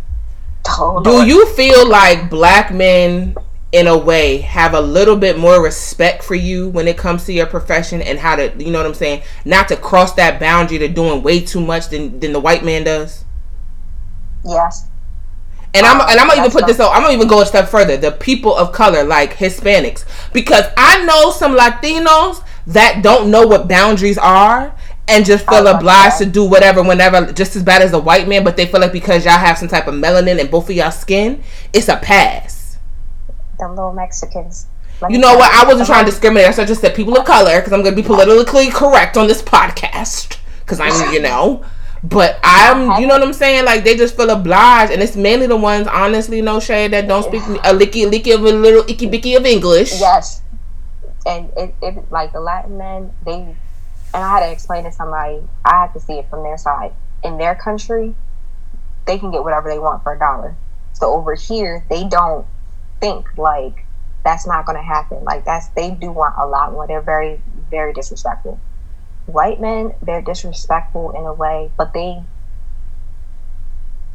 Oh, Do you feel like black men in a way have a little bit more respect for you when it comes to your profession and how to you know what I'm saying not to cross that boundary to doing way too much than than the white man does? Yes. And I'm and I'm gonna even put this on. I'm gonna even go a step further. The people of color, like Hispanics, because I know some Latinos that don't know what boundaries are and just feel obliged to do whatever whenever, just as bad as a white man. But they feel like because y'all have some type of melanin in both of y'all skin, it's a pass. The little Mexicans. you know what? I wasn't trying to discriminate. I just said people of color because I'm gonna be politically correct on this podcast because I'm, you know. But I'm, you know what I'm saying? Like they just feel obliged, and it's mainly the ones, honestly, no shade, that don't speak a licky licky of a little icky bicky of English. Yes, and it, it like the Latin men, they, and I had to explain to somebody, I had to see it from their side. In their country, they can get whatever they want for a dollar. So over here, they don't think like that's not going to happen. Like that's they do want a lot more. They're very very disrespectful white men they're disrespectful in a way but they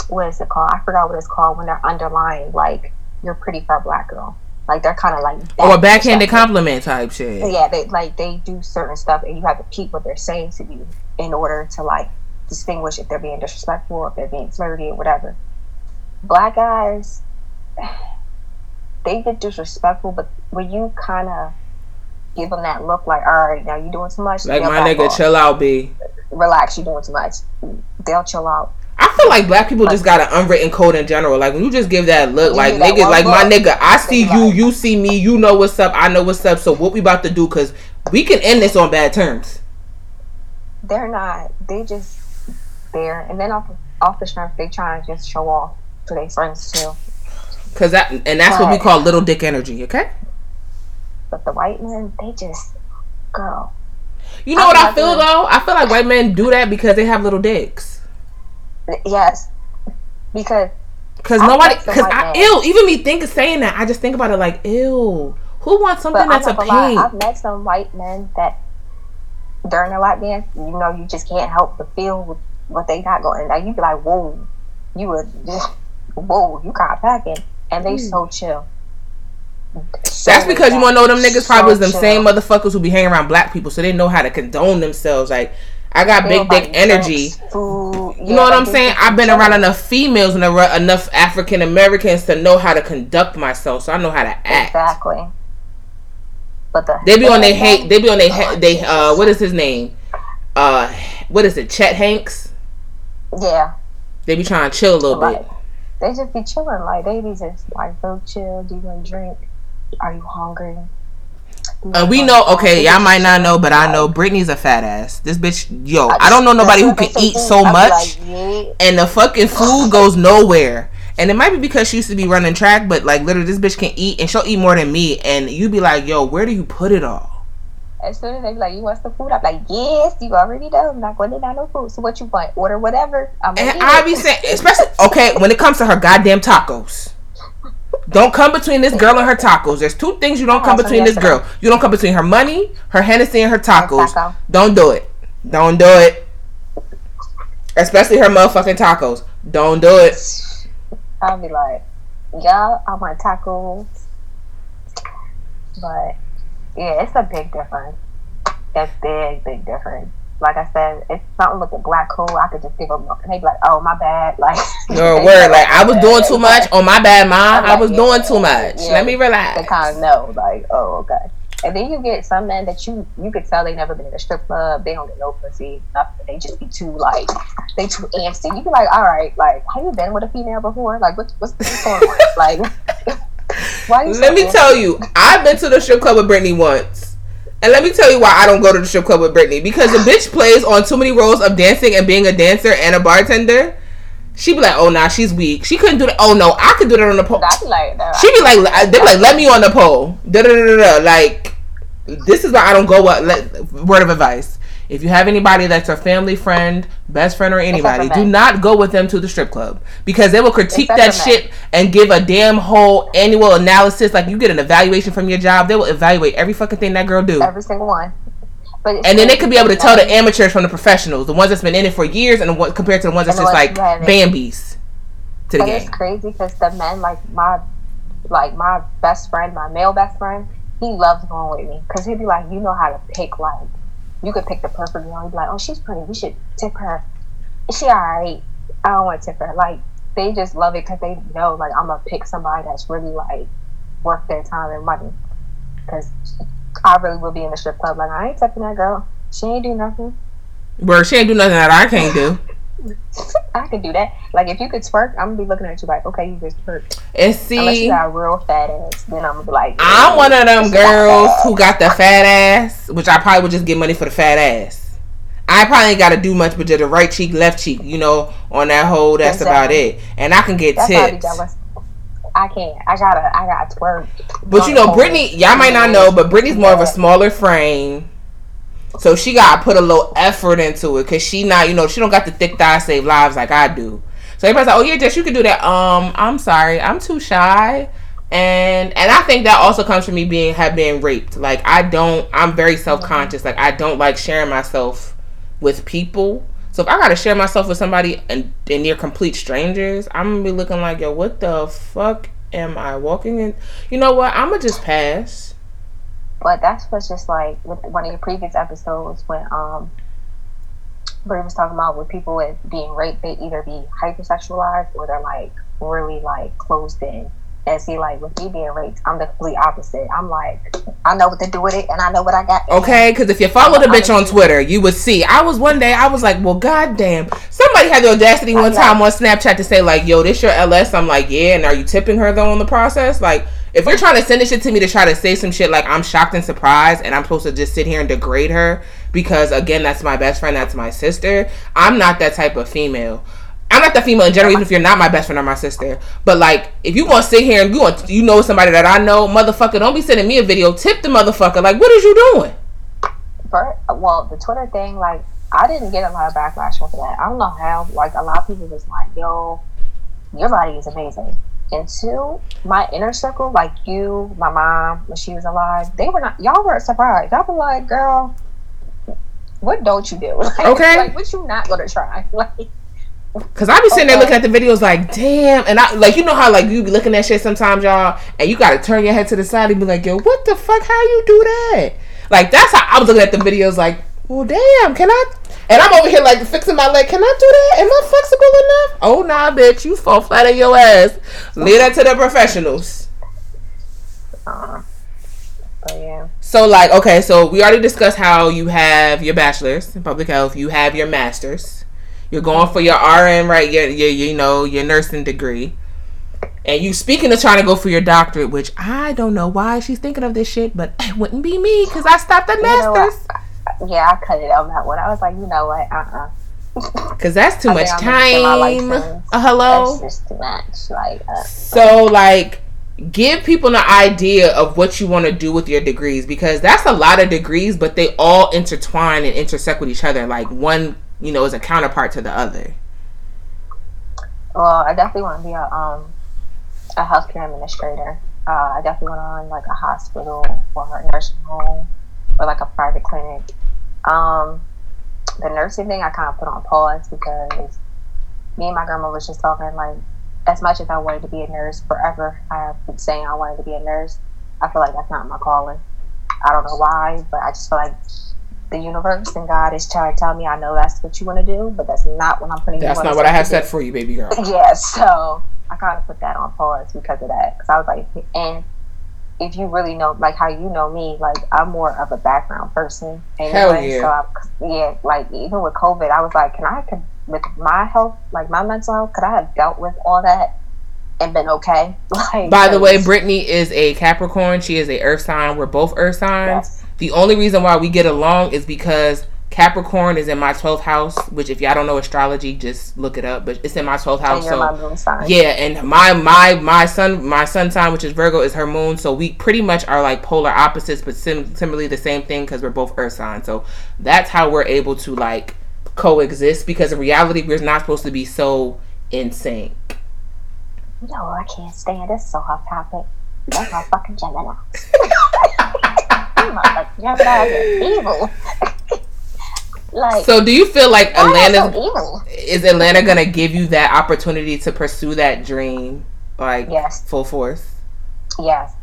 what is it called? I forgot what it's called when they're underlying like you're pretty for a black girl. Like they're kind of like or a backhanded compliment type shit. Yeah they like they do certain stuff and you have to keep what they're saying to you in order to like distinguish if they're being disrespectful if they're being flirty or whatever. Black guys they get disrespectful but when you kind of give them that look like, all right, now you doing too much. Like my nigga, off. chill out, b. Relax, you doing too much. They'll chill out. I feel like black people just got an unwritten code in general. Like when you just give that look, like nigga, like look, my nigga, I see you, you see me, you know what's up, I know what's up. So what we about to do? Because we can end this on bad terms. They're not. They just there, and then off off the strength, they try to just show off to their friends too. Cause that and that's but, what we call little dick energy. Okay. But the white men, they just, go. You know I what I feel though? I feel like white men do that because they have little dicks. Yes, because because nobody because I ill even me think of saying that I just think about it like ew Who wants something that's a lie. I've met some white men that during their lap dance, you know, you just can't help but feel what- they got going. Like you be like, whoa, you would, just whoa, you got packing, and they mm. so chill. So That's because you want to know them niggas so probably was them chill. same motherfuckers who be hanging around black people, so they know how to condone themselves. Like, I got big dick energy. Food, You know what I'm saying? I've been around enough females and enough African Americans to know how to conduct myself, so I know how to act. Exactly. But the They be on their hate. They be on their ha- they uh what is his name? Uh, what is it? Chet Hanks. Yeah, They be trying to chill a little bit. they just be chilling. Like they be just like so chill. Do you want to drink? Are you hungry? Uh, we know, okay, y'all might not know, but I know Britney's a fat ass. This bitch, yo, I don't know nobody who can eat so much, and the fucking food goes nowhere. And it might be because she used to be running track, but like literally, this bitch can eat, and she'll eat more than me. And you be like, yo, where do you put it all? As soon as they be like, "You want some food?" I'm like, "Yes, you already know. I'm not going to deny no food. So what you want? Order whatever. I'm And I it." be saying, especially okay, when it comes to her goddamn tacos. Don't come between this girl and her tacos. There's two things you don't come between this girl. You don't come between her money, her Hennessy, and her tacos. taco. Don't do it. Don't do it. Especially her motherfucking tacos. Don't do it. I'll be like, "Yeah, I want tacos." But yeah, it's a big difference. It's big, big difference. Like I said, if something look a black hole, I could just give them. And they'd be like, "Oh, my bad." Like, no word. Like I was doing too much. Oh my bad, mom. I'm I was yeah, doing too much. yeah. Let me relax. they kind of know, like, oh, okay. And then you get some men that you you could tell they never been in a strip club. They don't get no pussy, nothing. They just be too like they too antsy. You be like, all right, like, have you been with a female before? Like, what's what's, what's going on? Like, why? So Let me antsy? tell you, I've been to the strip club with Brittany once. And let me tell you why I don't go to the strip club with Brittany. Because the bitch plays on too many roles of dancing and being a dancer and a bartender. She be like, oh, nah, she's weak. She couldn't do that. Oh, no, I could do that on the pole. Like, no, She be like, uh, they be like, let me on the pole. Da da da da. Like, this is why I don't go. What word of advice? If you have anybody that's a family friend, best friend, or anybody, do not go with them to the strip club because they will critique that shit and give a damn whole annual analysis. Like you get an evaluation from your job, they will evaluate every fucking thing that girl do. every single one. But And then they could be able to tell the amateurs from the professionals, the ones that's been in it for years, and what compared to the ones that's just like. Bambies to the And it's crazy because the men, like my, like my best friend, my male best friend, he loves going with me because he'd be like, you know how to pick like, you could pick the perfect girl. He'd be like, oh, she's pretty. We should tip her. She alright. I don't want to tip her. Like they just love it because they know like I'm gonna pick somebody that's really like worth their time and money. Because I really will be in the strip club. Like I ain't tipping that girl. She ain't do nothing. Well, she ain't do nothing that I can't do. I could do that. Like if you could twerk, I'm gonna be looking at you like, okay, you just twerk. And Unless you see, got a real fat ass, then I'm gonna be like, I'm one of them got girls who got the fat ass, which I probably would just get money for the fat ass. I probably ain't got to do much but just the right cheek, left cheek, you know, on that whole. That's about it. And I can get That's tips. I can't. I gotta. I gotta twerk. But you know, Brittany, y'all might not know, but Brittany's more of a smaller frame. So she got to put a little effort into it because she not, you know, she don't got the thick thighs save lives like I do. So everybody's like, oh yeah, Jess, you can do that. Um, I'm sorry, I'm too shy. And and I think that also comes from me being have been raped. Like I don't, I'm very self conscious. Like I don't like sharing myself with people. So if I gotta share myself with somebody and, and they're complete strangers, I'm gonna be looking like, yo, what the fuck am I walking in? You know what? I'm gonna just pass. But that's what's just like with one of your previous episodes when um, Brie was talking about with people with being raped, they either be hypersexualized or they're like really like closed in. And see, like with me being raped, I'm the complete opposite. I'm like, I know what to do with it, and I know what I got. Okay, because if you follow the bitch on Twitter, you would see. I was one day, I was like, well, goddamn. Somebody had the audacity one time on Snapchat to say, like, yo, this your LS? I'm like, yeah, and are you tipping her though in the process? Like, if you're trying to send this shit to me to try to say some shit like I'm shocked and surprised and I'm supposed to just sit here and degrade her because, again, that's my best friend, that's my sister, I'm not that type of female. I'm not the female in general, even if you're not my best friend or my sister. But like, if you want to sit here and you want, you know somebody that I know, motherfucker, don't be sending me a video. Tip the motherfucker. Like, what is you doing? Well, the Twitter thing, like, I didn't get a lot of backlash for that. I don't know how. Like, a lot of people was like, "Yo, your body is amazing," And two, my inner circle, like you, my mom, when she was alive, they were not. Y'all were surprised. Y'all was like, girl, what don't you do? Like, Okay. Like, what you not gonna try? Like, Cause I be sitting there looking at the videos like, damn, and I like you know how like you be looking at shit sometimes, y'all, and you gotta turn your head to the side and be like, yo, what the fuck? How you do that? Like that's how I was looking at the videos like, well, damn, can I? And I'm over here like fixing my leg. Can I do that? Am I flexible enough? Oh nah, bitch, you fall flat on your ass. Leave that to the professionals. uh, but yeah, So like, okay, so we already discussed how you have your bachelor's in public health, you have your master's, you're going for your RN, right? Your, your you know your nursing degree, and you speaking of trying to go for your doctorate, which I don't know why she's thinking of this shit, but it wouldn't be me because I stopped at You know master's yeah, I cut it on that one. I was like, you know what? Uh, uh because that's too much think I'm gonna get my time. Uh, hello. That's just too much. Like, uh, So like give people an idea of what you want to do with your degrees because that's a lot of degrees but they all intertwine and intersect with each other like one you know is a counterpart to the other well, I definitely want to be a um a healthcare administrator. Uh, I definitely want to run like a hospital or a nursing home or like a private clinic. Um, the nursing thing I kind of put on pause because me and my grandma was just talking like as much as I wanted to be a nurse forever, I have been saying I wanted to be a nurse. I feel like that's not my calling. I don't know why, but I just feel like the universe and God is trying to tell me I know that's what you want to do, but that's not what I'm putting. that's not what i have set for you baby girl Yeah, so I kind of put that on pause because of that. Because I was like, and if you really know, like how you know me, like I'm more of a background person. Hell anyway, yeah. So I, yeah, like even with COVID, I was like, can I, could, with my health, like my mental health, could I have dealt with all that and been okay? Like, by the way brittany is a capricorn she is a earth sign we're both earth signs Yes. the only reason why we get along is because capricorn is in my 12th house which if y'all don't know astrology just look it up but it's in my 12th and house you're so my moon sign. Yeah, and my my my son my sun sign, which is Virgo, is her moon. So we pretty much are like polar opposites, but sim- similarly the same thing because we're both Earth signs. So that's how we're able to like coexist. Because in reality, we're not supposed to be so in sync. No, I can't stand this. So off topic. That's my fucking Gemini. I'm like Gemini evil. Like So do you feel like they so Atlanta is Atlanta gonna give you that opportunity to pursue that dream like Yes. full force? Yes.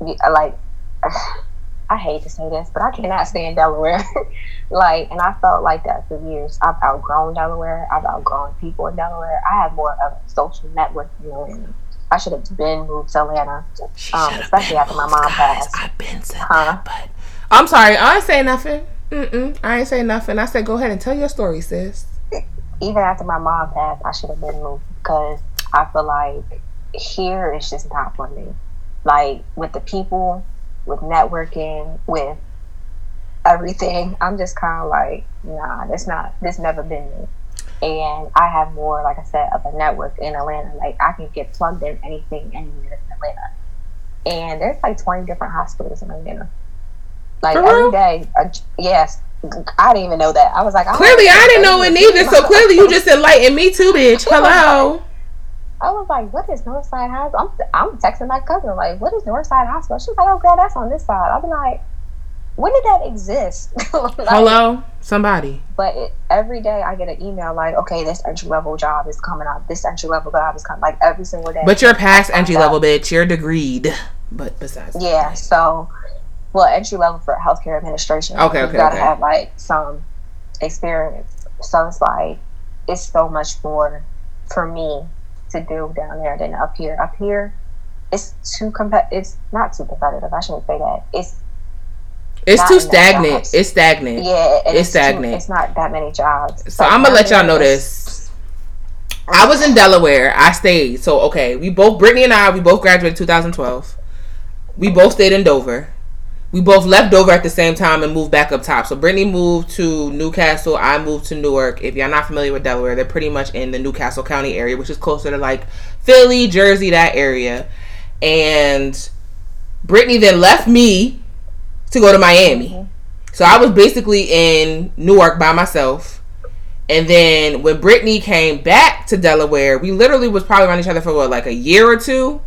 Like, I hate to say this, but I cannot stand Delaware. like, and I felt like that for years. I've outgrown Delaware. I've outgrown people in Delaware. I have more of a social network in Atlanta. I should have been moved to Atlanta, um, especially after my mom passed. I've been to Huh? but I'm sorry, I ain't say nothing. Mm-mm, I ain't say nothing. I said go ahead and tell your story, sis. Even after my mom passed, I should have been moved because I feel like here it's just not for me. Like with the people, with networking, with everything, I'm just kind of like, nah, that's not, this never been me. And I have more, like I said, of a network in Atlanta. Like I can get plugged in anything anywhere in Atlanta. And there's like 20 different hospitals in Atlanta. Like every day, yes. I didn't even know that. I was like, Clearly, I didn't know it neither. So clearly, you just enlightened me too, bitch. Hello. I was like, what is Northside Hospital? I'm, I'm texting my cousin, like, what is Northside Hospital? She's like, oh, girl, that's on this side. I'll be like, when did that exist? Like, Hello, somebody. But it, every day I get an email like, okay, this entry level job is coming up. This entry level job is coming. Like every single day. But you're past entry level, bitch. You're degreed. But besides, yeah. So, well, entry level for healthcare administration. Okay, you okay, gotta okay. have like some experience. So it's like it's so much more for me to do down there than up here. Up here, it's too compet. It's not too competitive. I shouldn't say that. It's it's too stagnant. It's stagnant. yeah. It's too- stagnant. it's not that many jobs. So I'm gonna let y'all know this. I was in Delaware. I stayed. So okay, we both Brittany and I we both graduated 2012. We both stayed in Dover. We both left Dover at the same time and moved back up top. So Brittany moved to New Castle. I moved to Newark. If y'all not familiar with Delaware, they're pretty much in the New Castle County area, which is closer to like Philly, Jersey, that area. And Brittany then left me to go to Miami. So I was basically in Newark by myself. And then when Brittany came back to Delaware, we literally was probably around each other for what, like a year or 2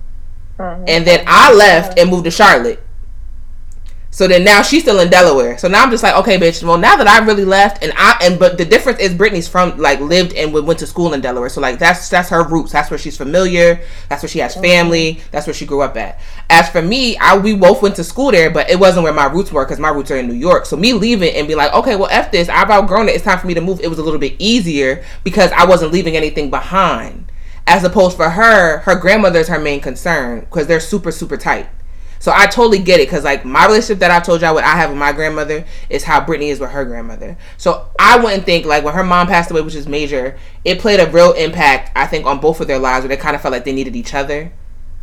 mm-hmm. And then I left and moved to Charlotte. So then now she's still in Delaware. So now I'm just like, okay, bitch. Well, now that I really left, and I and but the difference is Brittany's from like lived and went to school in Delaware. So like that's that's her roots. That's where she's familiar. That's where she has family. That's where she grew up at. As for me, I we both went to school there, but it wasn't where my roots were because my roots are in New York. So me leaving and be like, okay, well, f this. I've outgrown it. It's time for me to move. It was a little bit easier because I wasn't leaving anything behind. As opposed for her, her grandmother is her main concern because they're super super tight. So I totally get it because like my relationship that I told y'all what I have with my grandmother is how Brittany is with her grandmother. So I wouldn't think like when her mom passed away, which is major, it played a real impact I think on both of their lives where they kind of felt like they needed each other.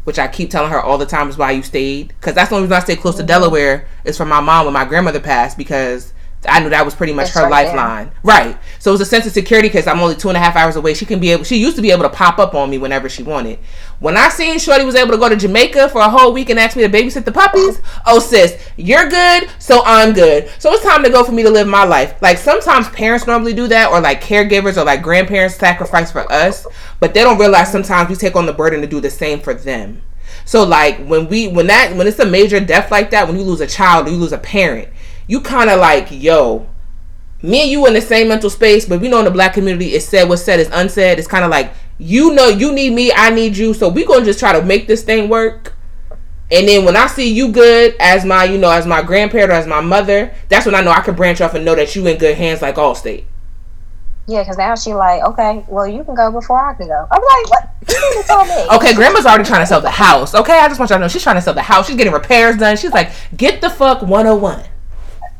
Which I keep telling her all the time is why you stayed because that's the only reason I stay close to mm-hmm. Delaware is for my mom when my grandmother passed because I knew that was pretty much it's her right lifeline. There. Right. So it was a sense of security because I'm only two and a half hours away. She can be able she used to be able to pop up on me whenever she wanted. When I seen Shorty was able to go to Jamaica for a whole week and ask me to babysit the puppies, oh sis, you're good, so I'm good. So it's time to go for me to live my life. Like sometimes parents normally do that or like caregivers or like grandparents sacrifice for us, but they don't realize sometimes we take on the burden to do the same for them. So like when we when that when it's a major death like that, when you lose a child or you lose a parent, you kind of like, yo, me and you in the same mental space, but we know in the black community it's said what's said is unsaid. It's kind of like you know you need me, I need you, so we gonna just try to make this thing work. And then when I see you good as my, you know, as my grandparent or as my mother, that's when I know I can branch off and know that you in good hands like Allstate. Yeah, because now she like, okay, well, you can go before I can go. I'm like, what? You tell me. okay, grandma's already trying to sell the house. Okay, I just want y'all to know she's trying to sell the house. She's getting repairs done. She's like, get the fuck 101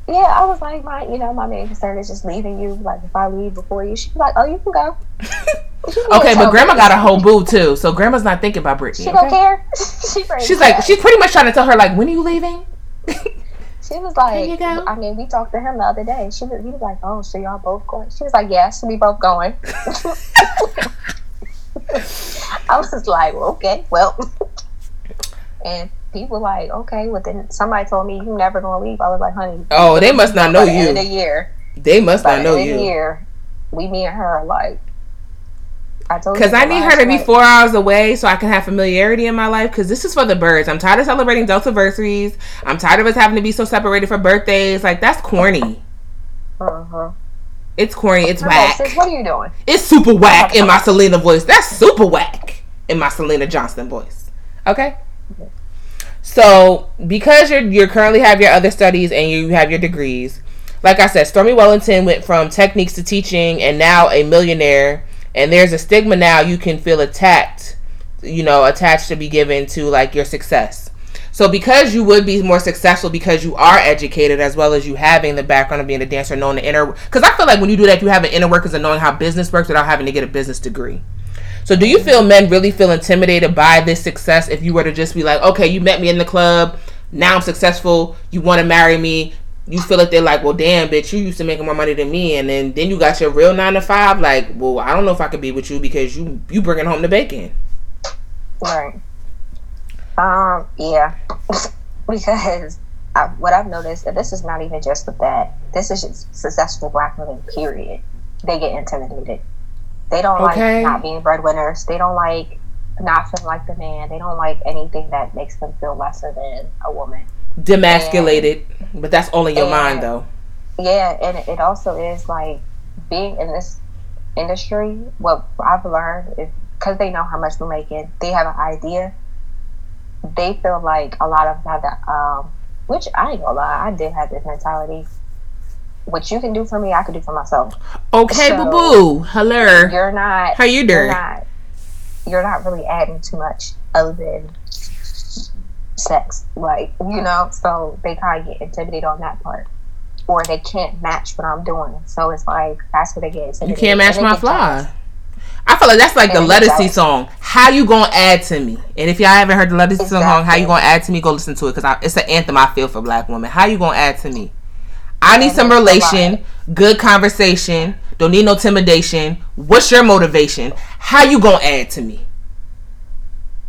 yeah, I was like, my, you know, my main concern is just leaving you. Like, if I leave before you, she's like, oh, you can go. okay, but grandma got a whole boo too, so grandma's not thinking about Brittany. She okay? don't care. she she's like, she's pretty much trying to tell her like, when are you leaving? she was like, I mean, we talked to him the other day. She was, he was like, oh, so y'all both going? She was like, yes, we both going. I was just like, well, okay, well, and people like, okay, well then somebody told me you never gonna leave. I was like, honey. Oh, they must not know you. In a year. They must not know you. year, we me and her are like. I told Because I need her to be four hours away so I can have familiarity in my life. Because this is for the birds. I'm tired of celebrating Delta anniversaries. I'm tired of us having to be so separated for birthdays. Like that's corny. Uh huh. It's corny. It's whack. what are you doing? It's super whack in my Selena voice. That's super whack in my Selena Johnston voice. Okay. So because you're you currently have your other studies and you have your degrees, like I said, Stormy Wellington went from techniques to teaching and now a millionaire. And there's a stigma now you can feel attacked, you know, attached to be given to like your success. So because you would be more successful because you are educated as well as you having the background of being a dancer, knowing the inner. Because I feel like when you do that, you have an inner workings of knowing how business works without having to get a business degree. So do you feel men really feel intimidated by this success if you were to just be like, okay, you met me in the club, now I'm successful, you want to marry me, you feel like they're like, well, damn, bitch, you used to making more money than me, and then then you got your real nine to five. Like, well, I don't know if I could be with you because you you bringing home the bacon. Right. Um. Yeah. because I, what I've noticed, and this is not even just with that. This is just successful black women. Period. They get intimidated. They don't okay. like not being breadwinners. They don't like not feeling like the man. They don't like anything that makes them feel lesser than a woman. Demasculated, and, but that's all in your and, mind, though. Yeah, and it also is like being in this industry. What I've learned is because they know how much we're making, they have an idea. They feel like a lot of them have that, um, which I ain't gonna lie, I did have this mentality what you can do for me, I can do for myself. Okay, so, boo boo. Hello. You're not. How you doing? You're not, you're not really adding too much other than sex, like you know. So they kind of get intimidated on that part, or they can't match what I'm doing. So it's like that's what they get. You can't match my fly. I feel like that's like and the Lettucey song. How you gonna add to me? And if y'all haven't heard the Lettucey exactly. song, how you gonna add to me? Go listen to it because it's an anthem I feel for black women. How you gonna add to me? I need some relation, good conversation. Don't need no intimidation. What's your motivation? How you gonna add to me?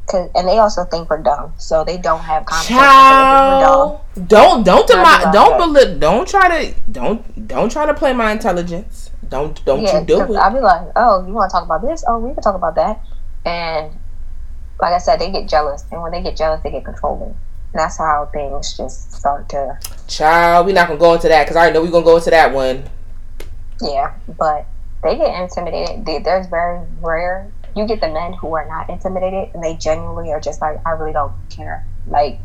Cause, and they also think we're dumb, so they don't have conversation. Child, don't don't my don't believe don't try to don't don't try to play my intelligence. Don't don't Yeah, you do it. I'll be like, oh, you want to talk about this? Oh, we can talk about that. And like I said, they get jealous, and when they get jealous, they get controlling. That's how things just start to, Child, we're not gonna go into that because I already know we're gonna go into that one. yeah. But they get intimidated. They, there's very rare. You get the men who are not intimidated, and they genuinely are just like, I really don't care. Like,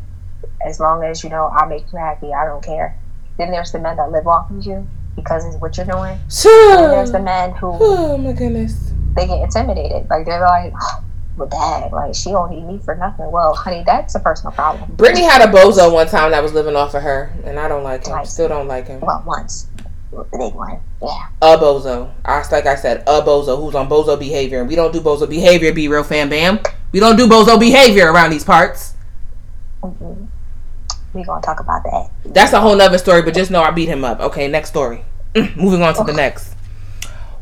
as long as you know I make you happy, I don't care. Then there's the men that live off of you because it's what you're doing. And there's the men who Oh my goodness. they get intimidated. Like they're like, oh, well, dad, like she don't need me for nothing. Well, honey, that's a personal problem. Brittany had a bozo one time that was living off of her, and I don't like him. Nice. Still don't like him. Well, once, the big one, yeah. A bozo. I like I said, a bozo who's on bozo behavior, and we don't do bozo behavior. Be real, fam, bam. We don't do bozo behavior around these parts. Mhm. We gonna talk about that. That's a whole nother story, but just know I beat him up. Okay, next story. Moving on to the next.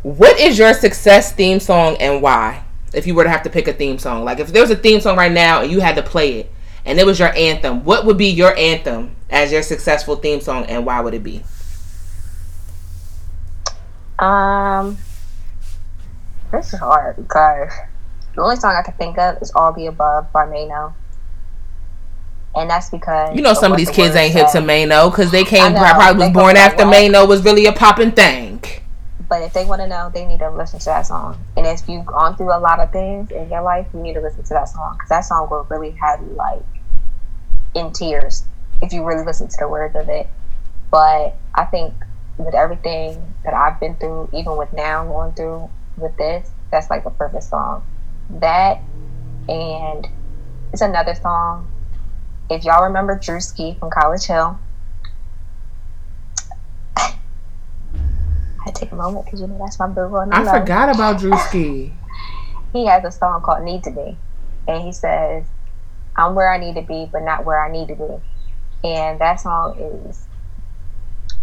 What is your success theme song and why? If you were to have to pick a theme song, like if there was a theme song right now and you had to play it, and it was your anthem, what would be your anthem as your successful theme song, and why would it be? Um, this is hard because the only song I can think of is "All the Above" by Maino, and that's because You know, some of these the kids ain't hip say. to Maino because they came know, probably was born after? Maino was really a popping thing. But if they want to know, they need to listen to that song. And if you've gone through a lot of things in your life, you need to listen to that song because that song will really have you like in tears if you really listen to the words of it. But I think with everything that I've been through, even with now going through with this, that's like the perfect song. That and it's another song. If y'all remember Drewski from College Hill, I take a moment because you know that's my boo on the I forgot about Drewski. He has a song called "Need to Be," and he says, "I'm where I need to be, but not where I need to be." And that song is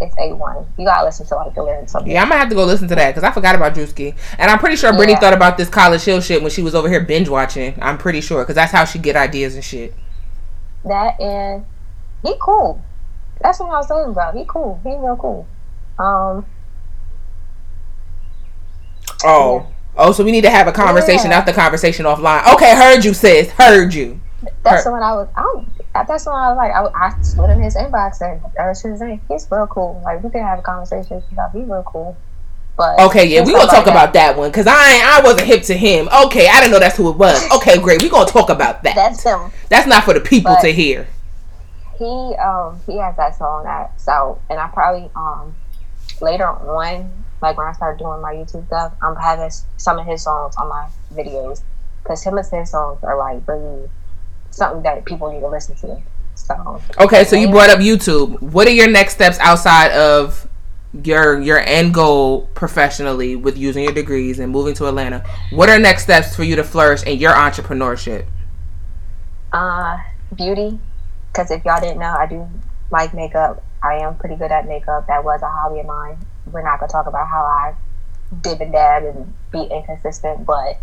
it's a one. You gotta listen to like the lyrics of. Yeah, I'm gonna have to go listen to that because I forgot about Drewski, and I'm pretty sure Brittany Yeah. thought about this College Hill shit when she was over here binge watching. I'm pretty sure because that's how she get ideas and shit. That and he cool. That's what I was talking about. He cool. He real cool. Um, Oh, oh, so we need to have a conversation Yeah. after conversation offline. Okay, heard you, sis. Heard you. that's the one I was. I that's the one I was like. I, I slid in his inbox and ever since then, he's real cool. Like we could have a conversation about. He's real cool. But Okay, yeah, we gonna talk about that one because I ain't, I wasn't hip to him. Okay, I didn't know that's who it was. Okay, great. We gonna talk about that. That's him. That's not for the people But- to hear. he um he has that song that so and i probably um later on like when i start doing my youtube stuff i'm having some of his songs on my videos because him and his songs are like really something that people need to listen to so Okay, so you brought up YouTube. What are your next steps outside of your your end goal professionally with using your degrees and moving to Atlanta? What are next steps for you to flourish in your entrepreneurship? uh beauty because if y'all didn't know i do like makeup i am pretty good at makeup that was a hobby of mine we're not going to talk about how i dib and dab and be inconsistent but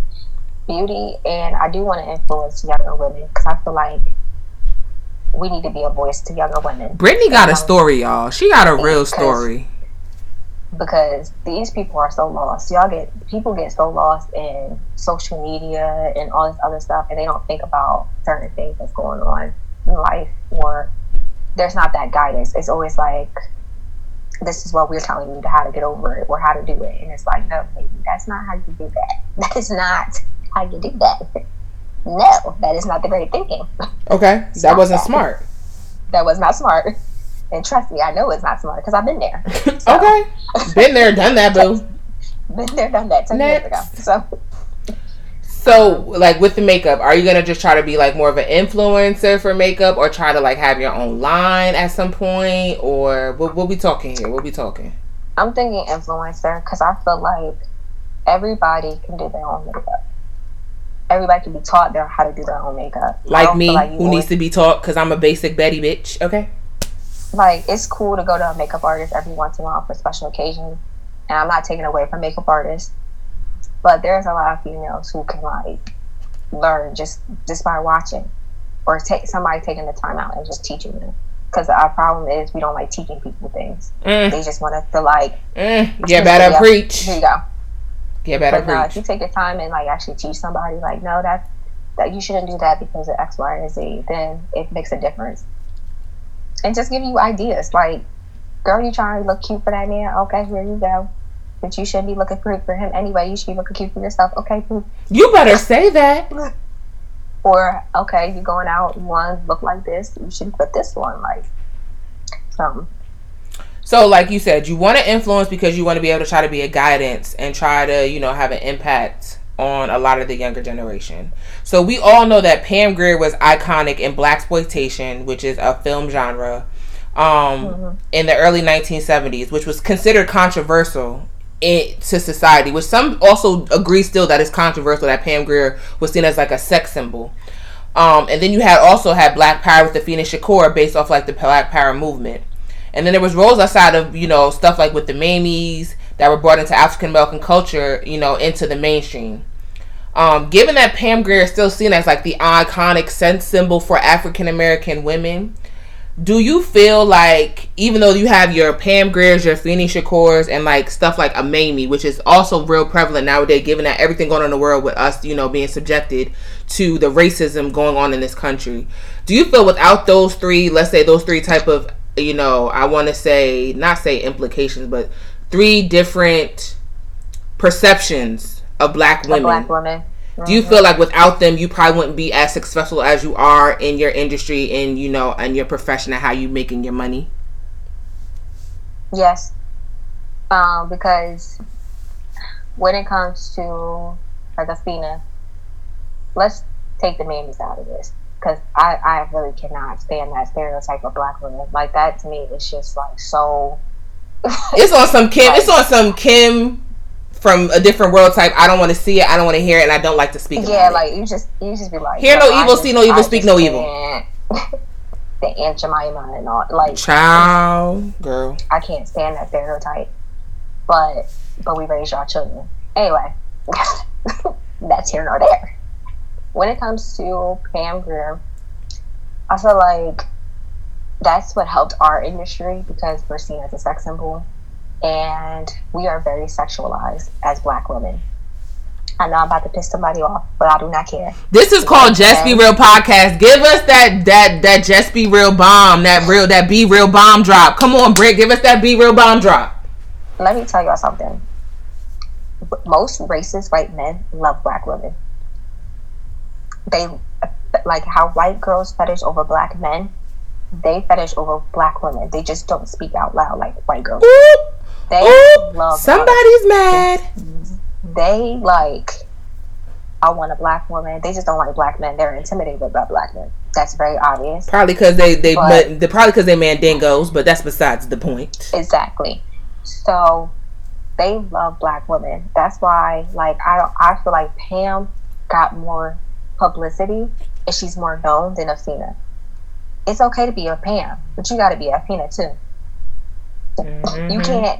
beauty and i do want to influence younger women because i feel like we need to be a voice to younger women Brittany got a um, story, y'all. She got a real story. because these people are so lost. Y'all get people get so lost in social media and all this other stuff, and they don't think about certain things that's going on in life, or there's not that guidance. It's always like, this is what we're telling you to how to get over it or how to do it, and it's like, no, baby, that's not how you do that. That is not how you do that. No, that is not the great thinking. Okay, that wasn't that. smart. That was not smart. And trust me, I know it's not smart because I've been there. So- Okay, been there, done that, boo. Been there, done that ten years ago. So So, like with the makeup, are you gonna just try to be like more of an influencer for makeup, or try to like have your own line at some point, or what? What we talking here? What we talking? I'm thinking influencer because I feel like everybody can do their own makeup. Everybody can be taught their how to do their own makeup. Like me, like who always- needs to be taught because I'm a basic Betty bitch. Okay. like it's cool to go to a makeup artist every once in a while for special occasions, and I'm not taking away from makeup artists, but there's a lot of females who can like learn just just by watching, or take somebody taking the time out and just teaching them. because our problem is we don't like teaching people things. Mm. They just want us to like Mm. Yeah, better preach. here you go. Yeah, better But no, if you take your time and like actually teach somebody, like no, that's that you shouldn't do that because of X, Y, and Z, then it makes a difference. And just give you ideas, like, girl, you trying to look cute for that man? Okay, here you go. But you shouldn't be looking cute for him anyway. You should be looking cute for yourself. Okay. You better say that. Or okay, you're going out, One look like this, you should put this one like something. So, like you said, you want to influence because you want to be able to try to be a guidance and try to, you know, have an impact on a lot of the younger generation. So, we all know that Pam Grier was iconic in blaxploitation, which is a film genre, um, in the early 1970s, which was considered controversial in, to society. Which some also agree still that it's controversial that Pam Grier was seen as like a sex symbol. Um, and then you had also had Black Power with the Phoenix Shakur based off like the Black Power movement. And then there was roles outside of, you know, stuff like with the Mamies that were brought into African American culture, you know, into the mainstream. Um, given that Pam Grier is still seen as like the iconic sense symbol for African American women, do you feel like even though you have your Pam Grier's, your Afeni Shakurs, and like stuff like a Mamie, which is also real prevalent nowadays, given that everything going on in the world with us, you know, being subjected to the racism going on in this country, do you feel without those three, let's say those three type of, you know, I want to say not say implications, but three different perceptions of black women? black woman. Do you feel like without them, you probably wouldn't be as successful as you are in your industry and you know, and your profession and how you making your money? Yes. Um, because when it comes to like Afeni, let's take the Mamies out of this. Because I, I really cannot stand that stereotype of black women. Like that to me is just like so It's on some Kim. It's on some Kim from a different world type. I don't want to see it. I don't want to hear it, and I don't like to speak. Yeah, about it. like you just you just be like Hear "Yo, no evil, just- see no evil, I speak no evil." can't." the Aunt Jemima and all like child, girl. I can't stand that stereotype. But but we raise our children. Anyway, that's here nor there. When it comes to Pam Grier, I feel like that's what helped our industry because we're seen as a sex symbol and we are very sexualized as black women. I know I'm about to piss somebody off, but I do not care. This is called Just Be um, Real podcast. Give us that that that Just Be Real bomb, that real that Be Real bomb drop. Come on, Britt, give us that Be Real bomb drop. Let me tell y'all something. Most racist white men love black women. They like how white girls fetish over black men. They fetish over black women. They just don't speak out loud like white girls. They oop, love somebody's mad. They like. I want a black woman. They just don't like black men. They're intimidated by black men. That's very obvious. Probably because they they But- probably because they mandingos, but that's besides the point. Exactly. So they love black women. That's why, like, I don't. I feel like Pam got more publicity and she's more known than Afeni. It's okay to be a Pam, but you got to be a Afeni too. You Mhm. can't.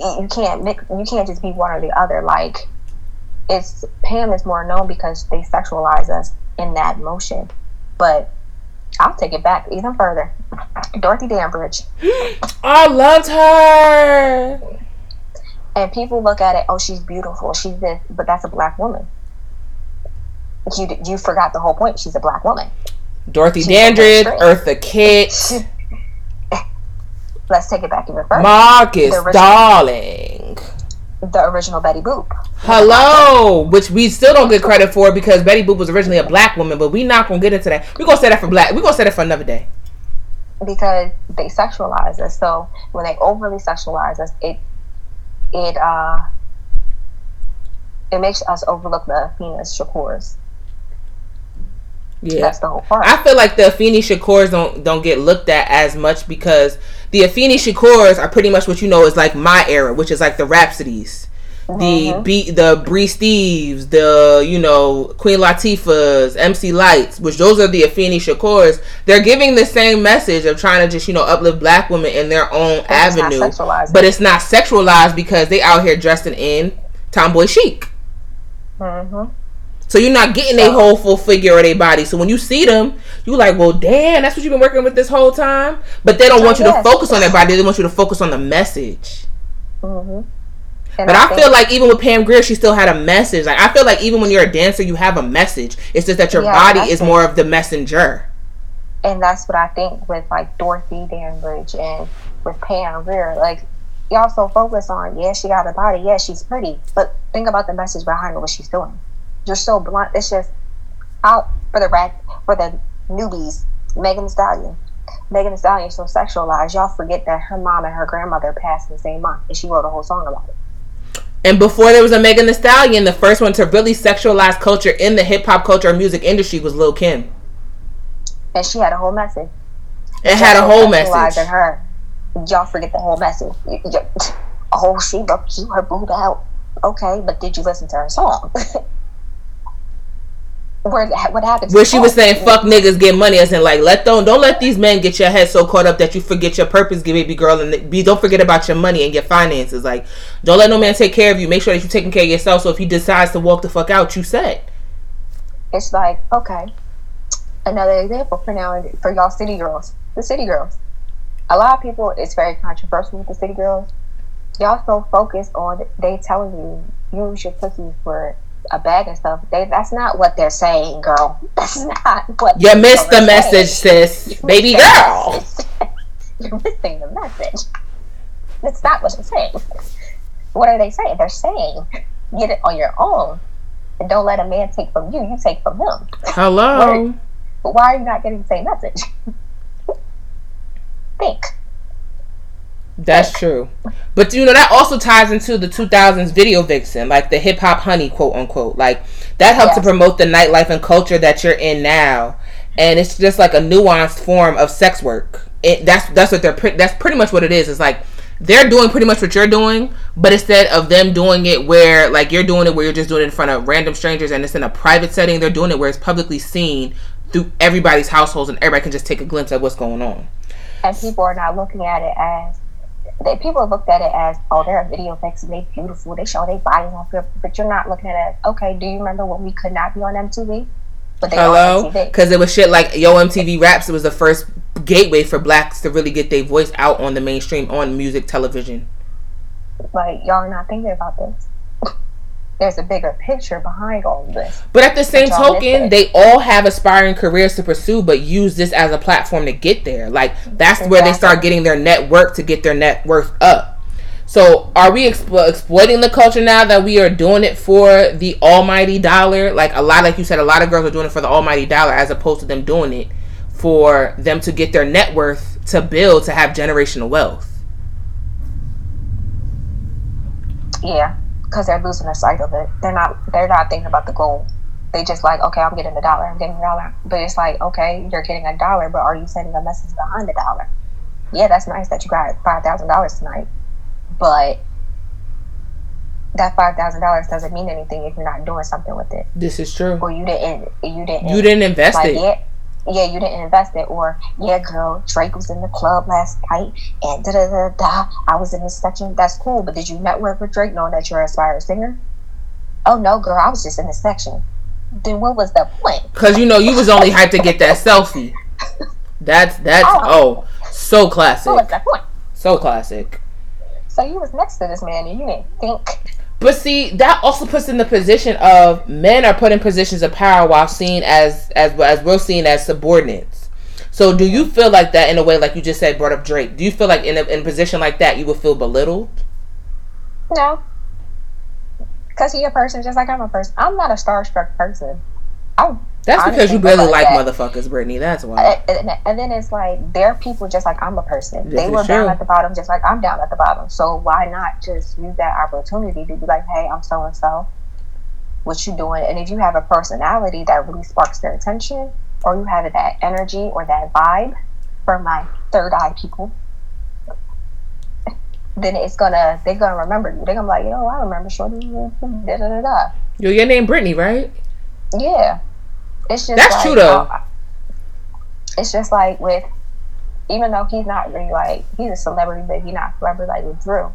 You can't mix. You can't just be one or the other. Like, it's Pam is more known because they sexualize us in that motion. But I'll take it back even further. Dorothy Dandridge. I loved her. and people look at it, oh, she's beautiful, she's this, but that's a black woman. You you forgot the whole point. She's a black woman. Dorothy She's Dandridge, Eartha Kitt, Let's take it back even further. Marcus The original- Darling. the original Betty Boop, Hello, which we still don't get credit for because Betty Boop was originally a black woman, but we not gonna get into that. We're gonna say that for black. We're gonna say that for another day. because they sexualize us. So when they overly sexualize us, it it uh it makes us overlook the Afeni Shakurs. Yeah. That's the whole part. I feel like the Afeni Shakurs don't don't get looked at as much because the Afeni Shakurs are pretty much what you know is like my era, which is like the Rapsodies, the B, the Bri Steves, the you know Queen Latifahs, MC Lytes, which those are the Afeni Shakurs. They're giving the same message of trying to just you know uplift black women in their own it's avenue, sexualized. but it's not sexualized because they out here dressing in tomboy chic. hmm So you're not getting a whole full figure of their body. So when you see them, you're like, well, damn, that's what you've been working with this whole time. But they don't want you to focus on their body. They want you to focus on the message. Mm-hmm. but I, I feel like even with Pam Grier, she still had a message. Like I feel like even when you're a dancer, you have a message. It's just that your yeah, body is more of the messenger. And that's what I think with like Dorothy Dandridge and with Pam Grier. Like y'all so focus on, yeah, she got a body, yeah, she's pretty, but think about the message behind what she's doing. You're so blunt. It's just out for the rat for the newbies. Megan Thee Stallion. Megan Thee Stallion is so sexualized. Y'all forget that her mom and her grandmother passed in the same month, and she wrote a whole song about it. And before there was a Megan Thee Stallion, the first one to really sexualize culture in the hip hop culture or music industry was Lil Kim. And she had a whole message. It had a whole message. In her, y'all forget the whole message. Oh, she you her boob out. Okay, but did you listen to her song? where what happens? Where she was oh. saying, "Fuck niggas, get money," as in like, let don't don't let these men get your head so caught up that you forget your purpose, baby girl, and be don't forget about your money and your finances. Like, don't let no man take care of you. Make sure that you're taking care of yourself. So if he decides to walk the fuck out, you said. It's like okay, another example for now for y'all city girls, the city girls. A lot of people, it's very controversial with the city girls. Y'all so focused on they telling you use your pussy for a bag and stuff. They that's not what they're saying, girl. That's not what you missed the message, saying. sis, you baby girl. You're missing the message. That's not what they're saying. What are they saying? They're saying get it on your own and don't let a man take from you. You take from him. Hello. Why, why are you not getting the same message? Think. That's true. But you know that also ties into the 2000s video vixen, like the hip hop honey, quote unquote. Like that helped to promote the nightlife and culture that you're in now, and it's just like a nuanced form of sex work. It, that's that's what they're pre- that's pretty much what it is. It's like they're doing pretty much what you're doing, but instead of them doing it where like you're doing it where you're just doing it in front of random strangers and it's in a private setting, they're doing it where it's publicly seen through everybody's households and everybody can just take a glimpse of what's going on. And people are not looking at it as they people looked at it as, oh, they're a video vixen, they beautiful, they show their bodies on film, but you're not looking at it as, okay, do you remember when we could not be on MTV? But they Hello, because it was shit like Yo MTV Raps. It was the first gateway for blacks to really get their voice out on the mainstream on music television. Like y'all are not thinking about this there's a bigger picture behind all of this. But at the same token, they all have aspiring careers to pursue, but use this as a platform to get there. Like that's exactly. where they start getting their network to get their net worth up. So are we expo- exploiting the culture now that we are doing it for the almighty dollar? Like a lot, like you said, a lot of girls are doing it for the almighty dollar as opposed to them doing it for them to get their net worth to build to have generational wealth. Yeah, because they're losing the sight of it. They're not they're not thinking about the goal. They just like, okay, I'm getting a dollar, I'm getting a dollar. But it's like, okay, you're getting a dollar, but are you sending a message behind the dollar? Yeah, that's nice that you got five thousand dollars tonight, but that five thousand dollars doesn't mean anything if you're not doing something with it. This is true. Or you didn't you didn't you didn't invest like, it. Yeah, yeah, you didn't invest it, or yeah, girl, Drake was in the club last night, and da da da da. I was in this section. That's cool, but did you network with Drake knowing that you're an aspiring singer? Oh no, girl, I was just in the section. Then what was the point? Because you know you was only hyped to get that selfie. That's that's oh, oh so classic. What was the point? So classic. So you was next to this man and you didn't think but see, that also puts in the position of men are put in positions of power while seen as as as we're seen as subordinates. So, do you feel like that in a way, like you just said, brought up Drake? Do you feel like in a, in a position like that, you would feel belittled? No, because he a person just like I'm a person. I'm not a starstruck person. I that's because you barely like, motherfuckers, Brittany. That's why. And, and, then it's like they're people just like I'm a person. This they were down at the bottom just like I'm down at the bottom. So why not just use that opportunity to be like, hey, I'm so and so. What you doing? And if you have a personality that really sparks their attention, or you have that energy or that vibe for my third eye people, then it's gonna they're gonna remember you. They're gonna be like, yo, I remember Shorty. Da da da da. Yo, your name Brittany, right? Yeah. It's just that's like, true though. Uh, it's just like with, even though he's not really like he's a celebrity, but he's not celebrity like with Drew.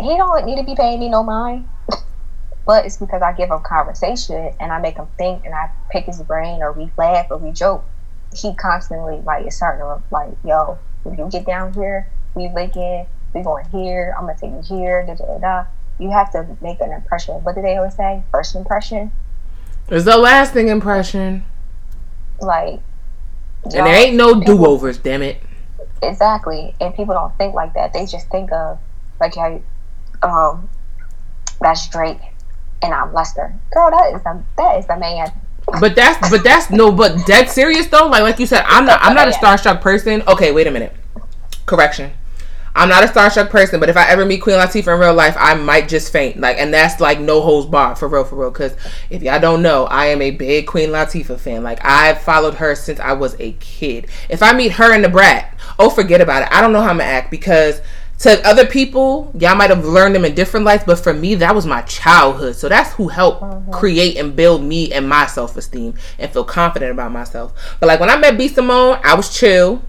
He don't need to be paying me no mind. but it's because I give him conversation and I make him think and I pick his brain or we laugh or we joke. He constantly like is starting to like, yo, if you get down here, we linking, we going here, I'm gonna take you here, da da da. You have to make an impression. What do they always say? First impression. It's the lasting impression. Like and there ain't no do overs, damn it. Exactly. And people don't think like that. They just think of like how um that's Drake and I'm Lester. Girl, that is the that is the man. But that's but that's no but dead serious though. Like like you said, I'm not I'm not a starstruck person. Okay, wait a minute. Correction. I'm not a starstruck person, but if I ever meet Queen Latifah in real life, I might just faint. Like, and that's like no holds barred for real, for real. Because if y'all don't know, I am a big Queen Latifah fan. Like, I've followed her since I was a kid. If I meet her in the brat, oh, forget about it. I don't know how I'm gonna act because to other people, y'all might have learned them in different lights, but for me, that was my childhood. So that's who helped mm-hmm. create and build me and my self esteem and feel confident about myself. But like when I met B Simone, I was chill.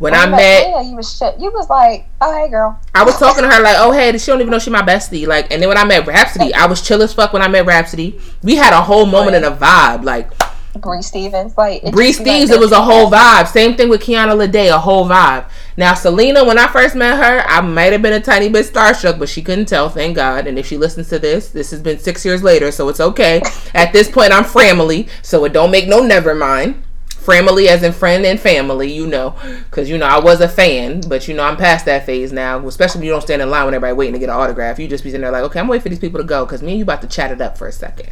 When I, I met, yeah, you was shit. You was like, oh hey girl. I was talking to her like, oh hey, she don't even know she my bestie. Like, and then when I met Rapsody, I was chill as fuck. When I met Rapsody, we had a whole moment and a vibe. Like, Bree Stevens, like Bree Stevens, like it was a whole vibe. Same thing with Kiana Lede, a whole vibe. Now Selena, when I first met her, I might have been a tiny bit starstruck, but she couldn't tell, thank God. And if she listens to this, this has been six years later, so it's okay. At this point, I'm family, so it don't make no never mind. Family as in friend and family, you know, because you know I was a fan, but you know I'm past that phase now. Especially when you don't stand in line when everybody waiting to get an autograph. You just be sitting there like, okay, I'm waiting for these people to go because me and you about to chat it up for a second.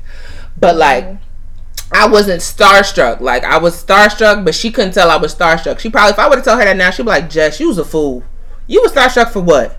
But like, I wasn't starstruck. Like I was starstruck, but she couldn't tell I was starstruck. She probably, if I would have told her that now, she'd be like, Jess, you was a fool. You was starstruck for what?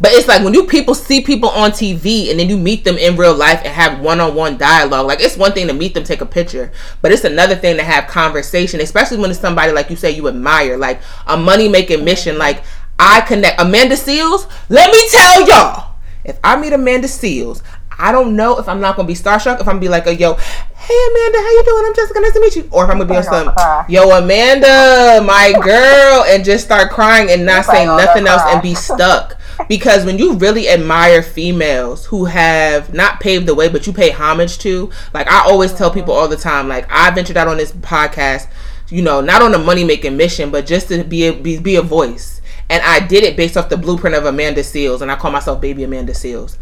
But it's like when you people see people on TV and then you meet them in real life and have one-on-one dialogue. Like it's one thing to meet them, take a picture, but it's another thing to have conversation, especially when it's somebody like you say you admire, like a money-making mission. Like I connect Amanda Seales. Let me tell y'all, if I meet Amanda Seales, I don't know if I'm not gonna be starstruck. If I'm gonna be like, a, yo, hey Amanda, how you doing? I'm Jessica. Nice to meet you. Or if I'm gonna be on some, yo Amanda, my girl, and just start crying and not say nothing else and be stuck because when you really admire females who have not paved the way but you pay homage to like i always tell people all the time like i ventured out on this podcast you know not on a money making mission but just to be a, be, be a voice and i did it based off the blueprint of amanda Seales, and i call myself baby amanda seales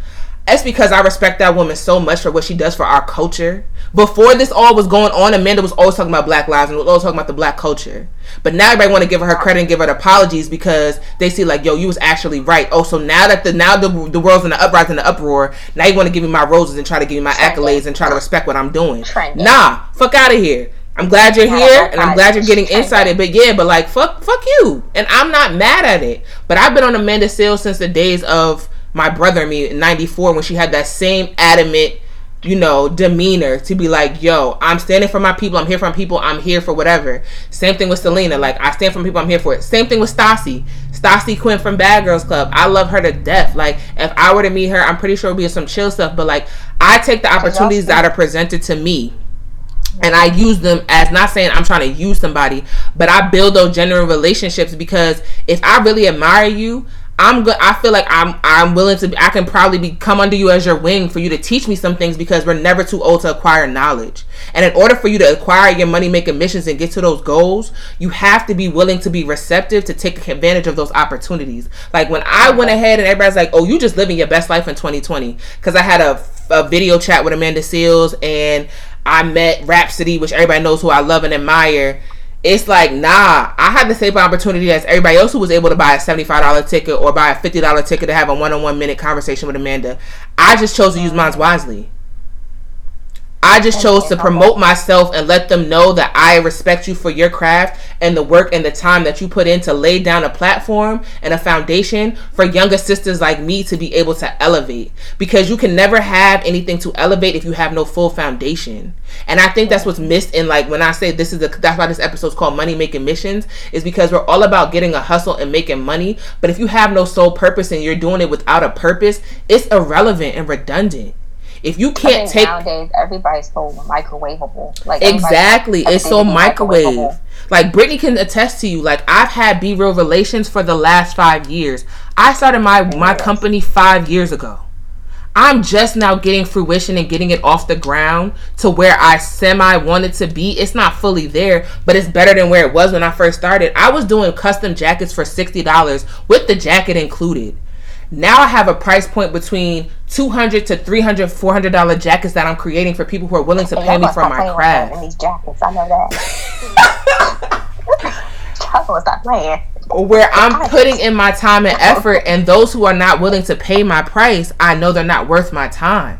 that's because I respect that woman so much for what she does for our culture. Before this all was going on, Amanda was always talking about Black lives and was always talking about the Black culture. But now everybody want to give her credit and give her apologies because they see like, yo, you was actually right. Oh, so now that the now the, the world's in the uprising, the uproar, now you want to give me my roses and try to give me my accolades and try to respect what I'm doing. Nah, fuck out of here. I'm glad you're here and I'm glad you're getting inside it. But yeah, but like fuck fuck you. And I'm not mad at it. But I've been on Amanda Seales since the days of my brother and me in 94 when she had that same adamant you know demeanor to be like yo i'm standing for my people i'm here for my people i'm here for whatever. Same thing with selena like i stand for people i'm here for it. Same thing with stassi. Stassi quinn from bad girls club i love her to death. Like if i were to meet her i'm pretty sure it'll be some chill stuff but like i take the opportunities that are presented to me. And I use them as not saying I'm trying to use somebody, but I build those genuine relationships because if I really admire you, I'm good. I feel like I'm I'm willing to. I can probably be come under you as your wing for you to teach me some things because we're never too old to acquire knowledge. And in order for you to acquire your money making missions and get to those goals, you have to be willing to be receptive to take advantage of those opportunities. Like when I went ahead and everybody's like, "Oh, you just living your best life in 2020," because I had a, a video chat with Amanda Seales and I met Rapsody, which everybody knows who I love and admire it's like nah i had the same opportunity as everybody else who was able to buy a $75 ticket or buy a $50 ticket to have a one-on-one minute conversation with amanda. I just chose to use mine wisely I just chose to promote myself and let them know that I respect you for your craft and the work and the time that you put in to lay down a platform and a foundation for younger sisters like me to be able to elevate. Because you can never have anything to elevate if you have no full foundation. And I think that's what's missed in like when I say this is the that's why this episode is called Money Making Missions is because we're all about getting a hustle and making money. But if you have no sole purpose and you're doing it without a purpose, it's irrelevant and redundant. If you can't take nowadays, everybody's so microwavable. Like exactly, it's so microwave. Like Brittany can attest to you. Like I've had B real relations for the last five years. I started my my company five years ago. I'm just now getting fruition and getting it off the ground to where I semi wanted to be. It's not fully there, but it's better than where it was when I first started. I was doing custom jackets for $60 with the jacket included. Now I have a price point between 200 to 300 $400 jackets that I'm creating for people who are willing to pay me for my craft. These jackets, I know that. Stop playing where I'm putting in my time and effort, and those who are not willing to pay my price, I know they're not worth my time.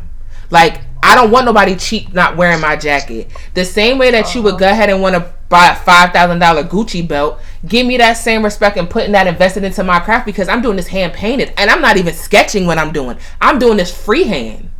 Like, I don't want nobody cheap not wearing my jacket. The same way that you would uh-huh. go ahead and want to buy a five thousand dollar Gucci belt, give me that same respect and putting that invested into my craft because I'm doing this hand painted and I'm not even sketching what I'm doing. I'm doing this freehand.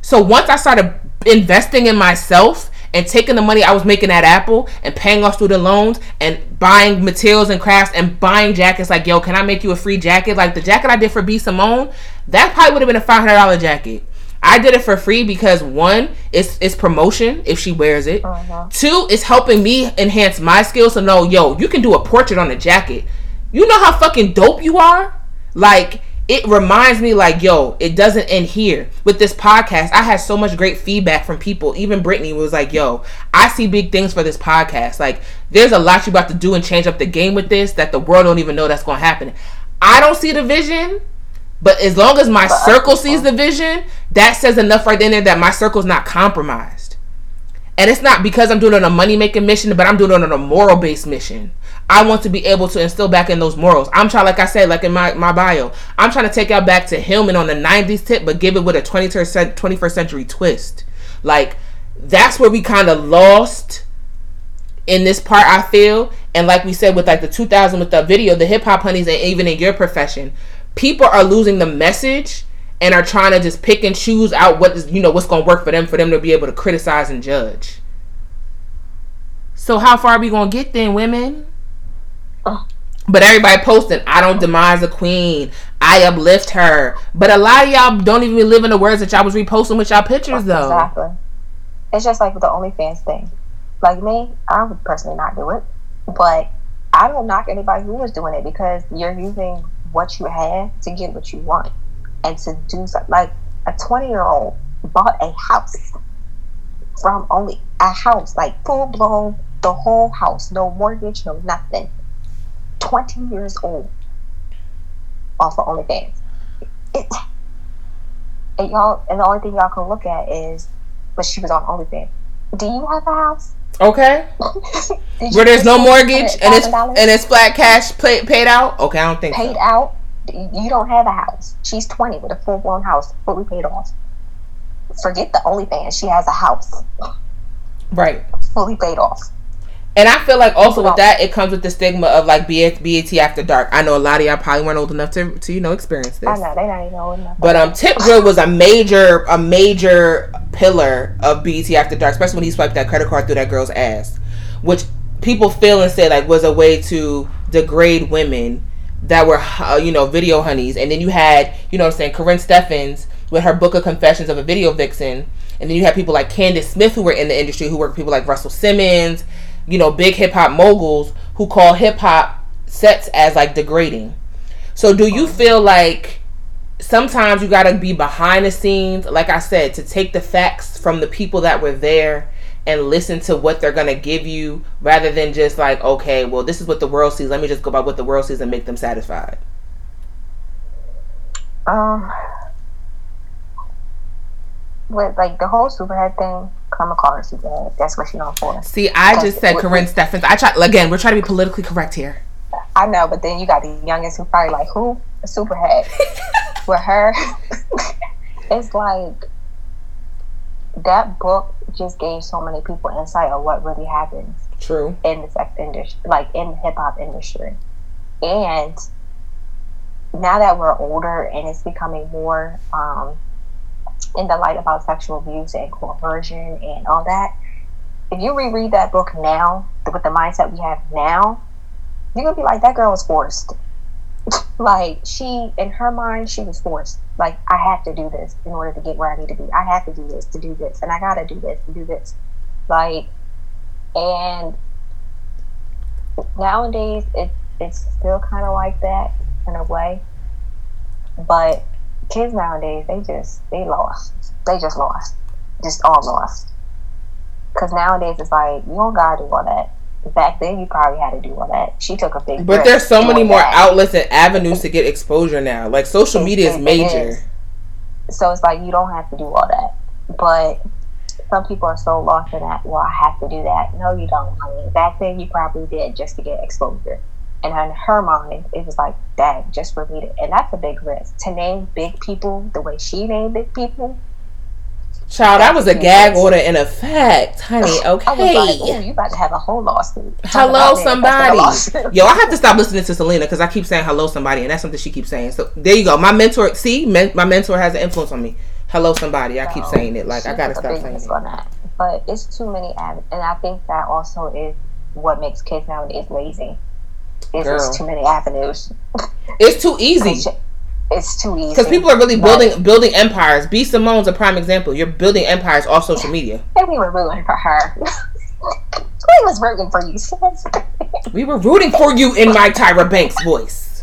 So once I started investing in myself and taking the money I was making at Apple and paying off student loans and buying materials and crafts and buying jackets like, yo, can I make you a free jacket? Like the jacket I did for B Simone, that probably would have been a five hundred dollar jacket. I did it for free because one, it's it's promotion if she wears it. Uh-huh. Two, it's helping me enhance my skills to know, yo, you can do a portrait on a jacket. You know how fucking dope you are? Like it reminds me like yo it doesn't end here with this podcast i had so much great feedback from people even brittany was like yo i see big things for this podcast like there's a lot you about to do and change up the game with this that the world don't even know that's going to happen i don't see the vision but as long as my circle sees the vision that says enough right in there that my circle's not compromised and it's not because i'm doing it on a money making mission but i'm doing it on a moral based mission I want to be able to instill back in those morals. I'm trying, like I said, like in my, my bio, I'm trying to take out back to Hillman on the 90s tip, but give it with a 21st century twist. Like, that's where we kind of lost in this part, I feel. And like we said, with like the 2000 with the video, the hip hop honeys, and even in your profession, people are losing the message and are trying to just pick and choose out what is, you know, what's going to work for them, for them to be able to criticize and judge. So, how far are we going to get then, women? Oh. But everybody posting, I don't demise a queen. I uplift her. But a lot of y'all don't even live in the words that y'all was reposting with y'all pictures though. Exactly. It's just like with the OnlyFans thing. Like me, I would personally not do it. But I don't knock anybody who was doing it because you're using what you have to get what you want. And to do something like a 20 year old bought a house from only a house, like full blown, the whole house, no mortgage, no nothing 20 years old off of OnlyFans. It, and y'all, and the only thing y'all can look at is, but she was on OnlyFans. Do you have a house? Okay. Where there's no mortgage and it's and it's flat cash pay, paid out. Okay, I don't think paid so. out. You don't have a house. She's 20 with a full blown house, fully paid off. Forget the OnlyFans. She has a house. Right. Fully paid off. And I feel like also with that, it comes with the stigma of like BET after dark. I know a lot of y'all probably weren't old enough to, to you know experience this. I know they not even old enough. But um, Tip Drill was a major a major pillar of BET after dark, especially when he swiped that credit card through that girl's ass, which people feel and say like was a way to degrade women that were uh, you know video honeys. And then you had you know what I'm saying Karrine Steffans with her book of confessions of a video vixen. And then you had people like Candice Smith who were in the industry who worked people like Russell Simmons you know, big hip hop moguls who call hip hop sets as like degrading. So do you feel like sometimes you got to be behind the scenes, like I said, to take the facts from the people that were there and listen to what they're going to give you rather than just like, okay, well, this is what the world sees. Let me just go by what the world sees and make them satisfied. Um, with like the whole superhead thing, come her superhead. That's what she's known for. See, I just said Karrine Steffans. I try again. We're trying to be politically correct here. I know, but then you got the youngest who probably like who a superhead. with her, it's like that book just gave so many people insight of what really happens. True. In the sex industry, like in the hip hop industry, and now that we're older and it's becoming more um, in the light about sexual abuse and coercion and all that, if you reread that book now, with the mindset we have now, you're gonna be like, that girl was forced. like she, in her mind, she was forced. Like I have to do this in order to get where I need to be. I have to do this to do this, and I gotta do this to do this. Like, and nowadays it it's still kind of like that in a way, but kids nowadays, they just they lost. They just lost. Just all lost. Because nowadays it's like you don't gotta do all that. Back then you probably had to do all that. She took a big. But there's so many more that. outlets and avenues to get exposure now. Like social media is it major. is. So it's like you don't have to do all that. But some people are so lost in that. Well, I have to do that. No, you don't. I mean, back then you probably did just to get exposure. And in her mind, it was like, dang, just for me to, and that's a big risk to name big people the way she named big people. Child, that was a gag ridiculous. order in effect, honey. I was like, Okay. oh, you about to have a whole lawsuit. Talk Hello, about manifesting a somebody. lawsuit. Yo, I have to stop listening to Selena because I keep saying hello, somebody, and that's something she keeps saying. So there you go. My mentor, see, men, my mentor has an influence on me. Hello, somebody. I keep saying it. Like I gotta stop saying it. that. But it's too many, av- and I think that also is what makes kids nowadays lazy. Is Girl. there's too many avenues. It's too easy. It's too easy. Because people are really But- building building empires. B Simone's a prime example. You're building empires off social media. And we were rooting for her. we was rooting for you, sis. We were rooting for you in my Tyra Banks voice.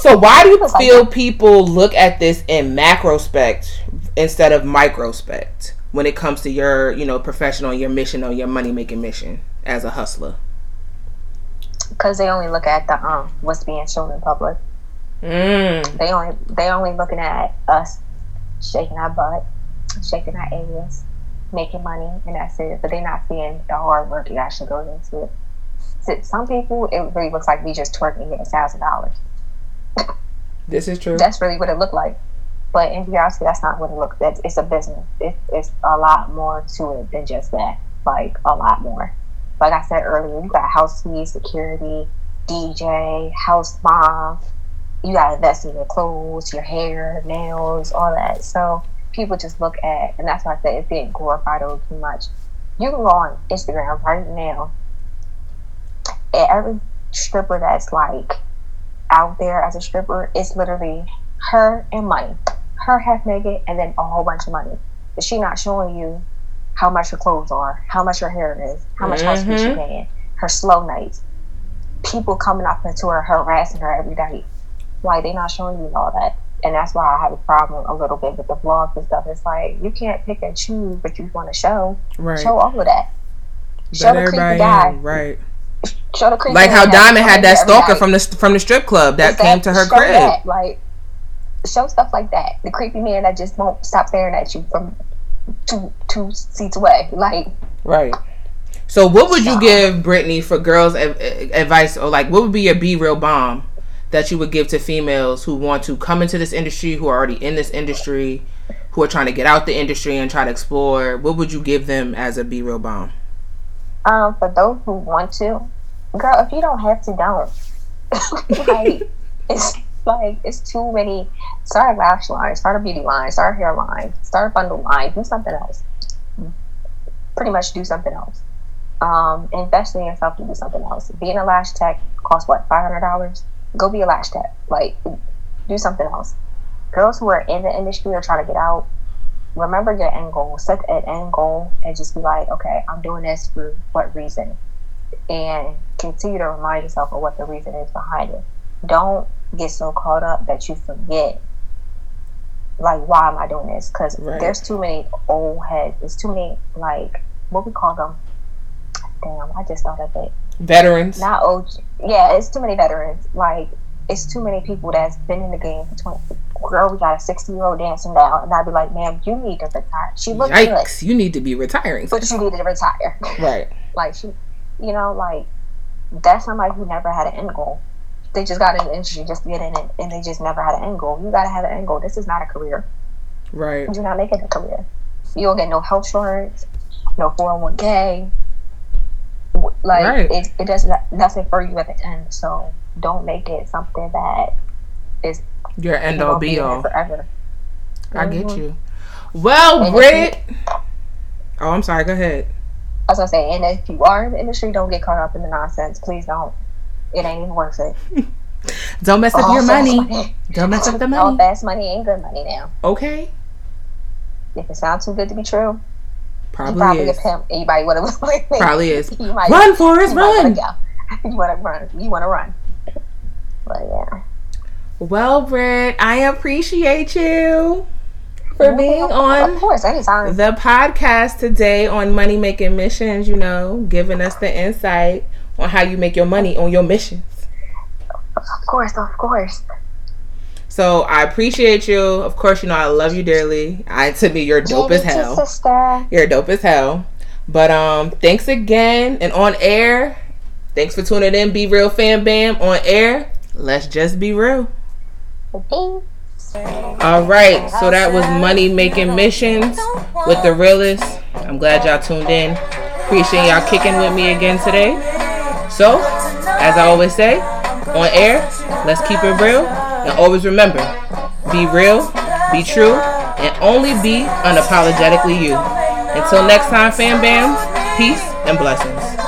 So why do you feel people look at this in macrospect instead of microspect when it comes to your, you know, professional, your mission or your money making mission as a hustler? Because they only look at the um what's being shown in public. Mm. They only they only looking at us shaking our butt, shaking our ass, making money, and that's it. But they're not seeing the hard work that actually goes into it. To some people, it really looks like we just twerk and get a thousand dollars. This is true. That's really what it looked like. But in reality, that's not what it looks. That's it's a business. It, it's a lot more to it than just that. Like a lot more. Like I said earlier, you got house keys, security, DJ, house mom. You got to invest in your clothes, your hair, nails, all that. So people just look at, and that's why I said it's being glorified over too much. You can go on Instagram right now, and every stripper that's like out there as a stripper, is literally her and money. Her half naked and then a whole bunch of money. But she not showing you how much her clothes are, how much her hair is, how much house keys she Mhm. paying, her slow nights. People coming up into her harassing her every day. Why they not showing you all that? And that's why I have a problem a little bit with the vlogs and stuff. It's like you can't pick and choose what you want to show. Right. Show all of that. Show the creepy everybody guy. Right. Show the creepy Like how Diamond had that stalker night. from the from the strip club that Exactly. came to her Show crib. that, like show stuff like that. The creepy man that just won't stop staring at you from two two seats away. Like Right. So, what would you give Brittany for girls' advice, or like, what would be your be real bomb that you would give to females who want to come into this industry, who are already in this industry, who are trying to get out the industry and try to explore? What would you give them as a be real bomb? um, for those who want to, girl, if you don't have to, don't. like it's like it's too many. Start a lash line, start a beauty line, start a hair line, start a bundle line. Do something else. Pretty much do something else. Um, invest in yourself to do something else. Being a lash tech costs what five hundred dollars. Go be a lash tech. Like do something else. Girls who are in the industry or trying to get out, remember your end goal. Set an end goal and just be like, okay, I'm doing this for what reason, and continue to remind yourself of what the reason is behind it. Don't get so caught up that you forget. Like, why am I doing this? Because Right. there's too many old heads. There's too many like what we call them. Damn, I just thought of it Veterans. not OG. Yeah, it's too many veterans. Like it's too many people that's been in the game for twenty. Girl, we got a sixty year old dancing now, and I'd be like, "Ma'am, you need to retire." She good, Yikes! You need to be retiring. but you needed to retire. Right. like she, you know, like that's somebody who never had an end goal. They just got in the industry just to get in it, and they just never had an end goal. You gotta have an end goal. This is not a career. Right. You're not making a career. You don't get no health insurance, no four hundred one k. Like Right. it, it does not- nothing for you at the end. So don't make it something that is Your end all be all. forever. I get Mhm. you. Well, And if Britt. Oh, I'm sorry. Go ahead. I was gonna say, and if you are in the industry, don't get caught up in the nonsense. Please don't. It ain't even worth it. Don't mess up All your fast money. Don't mess up the money. All fast money ain't good money now. Okay. If it sounds too good to be true, Probably probably is. pimp. might want to. Probably is. You might, Run, Forrest, you run. You want to run. You want to run. But yeah. Well, Britt, I appreciate you for being on of course anytime the podcast today on money making missions, you know, giving us the insight on how you make your money on your missions. of course of course So I appreciate you. Of course, you know I love you dearly. I to me you're dope as Yeah, you too, hell. sister You're dope as hell. But um, thanks again and on air. Thanks for tuning in. Be real, fam, bam. On air. Let's just be real. Bing. All right, so that was money making missions with the realest. I'm glad y'all tuned in. Appreciate y'all kicking with me again today. So, as I always say, on air, let's keep it real and always remember, be real, be true, and only be unapologetically you. Until next time, fam bam, peace and blessings.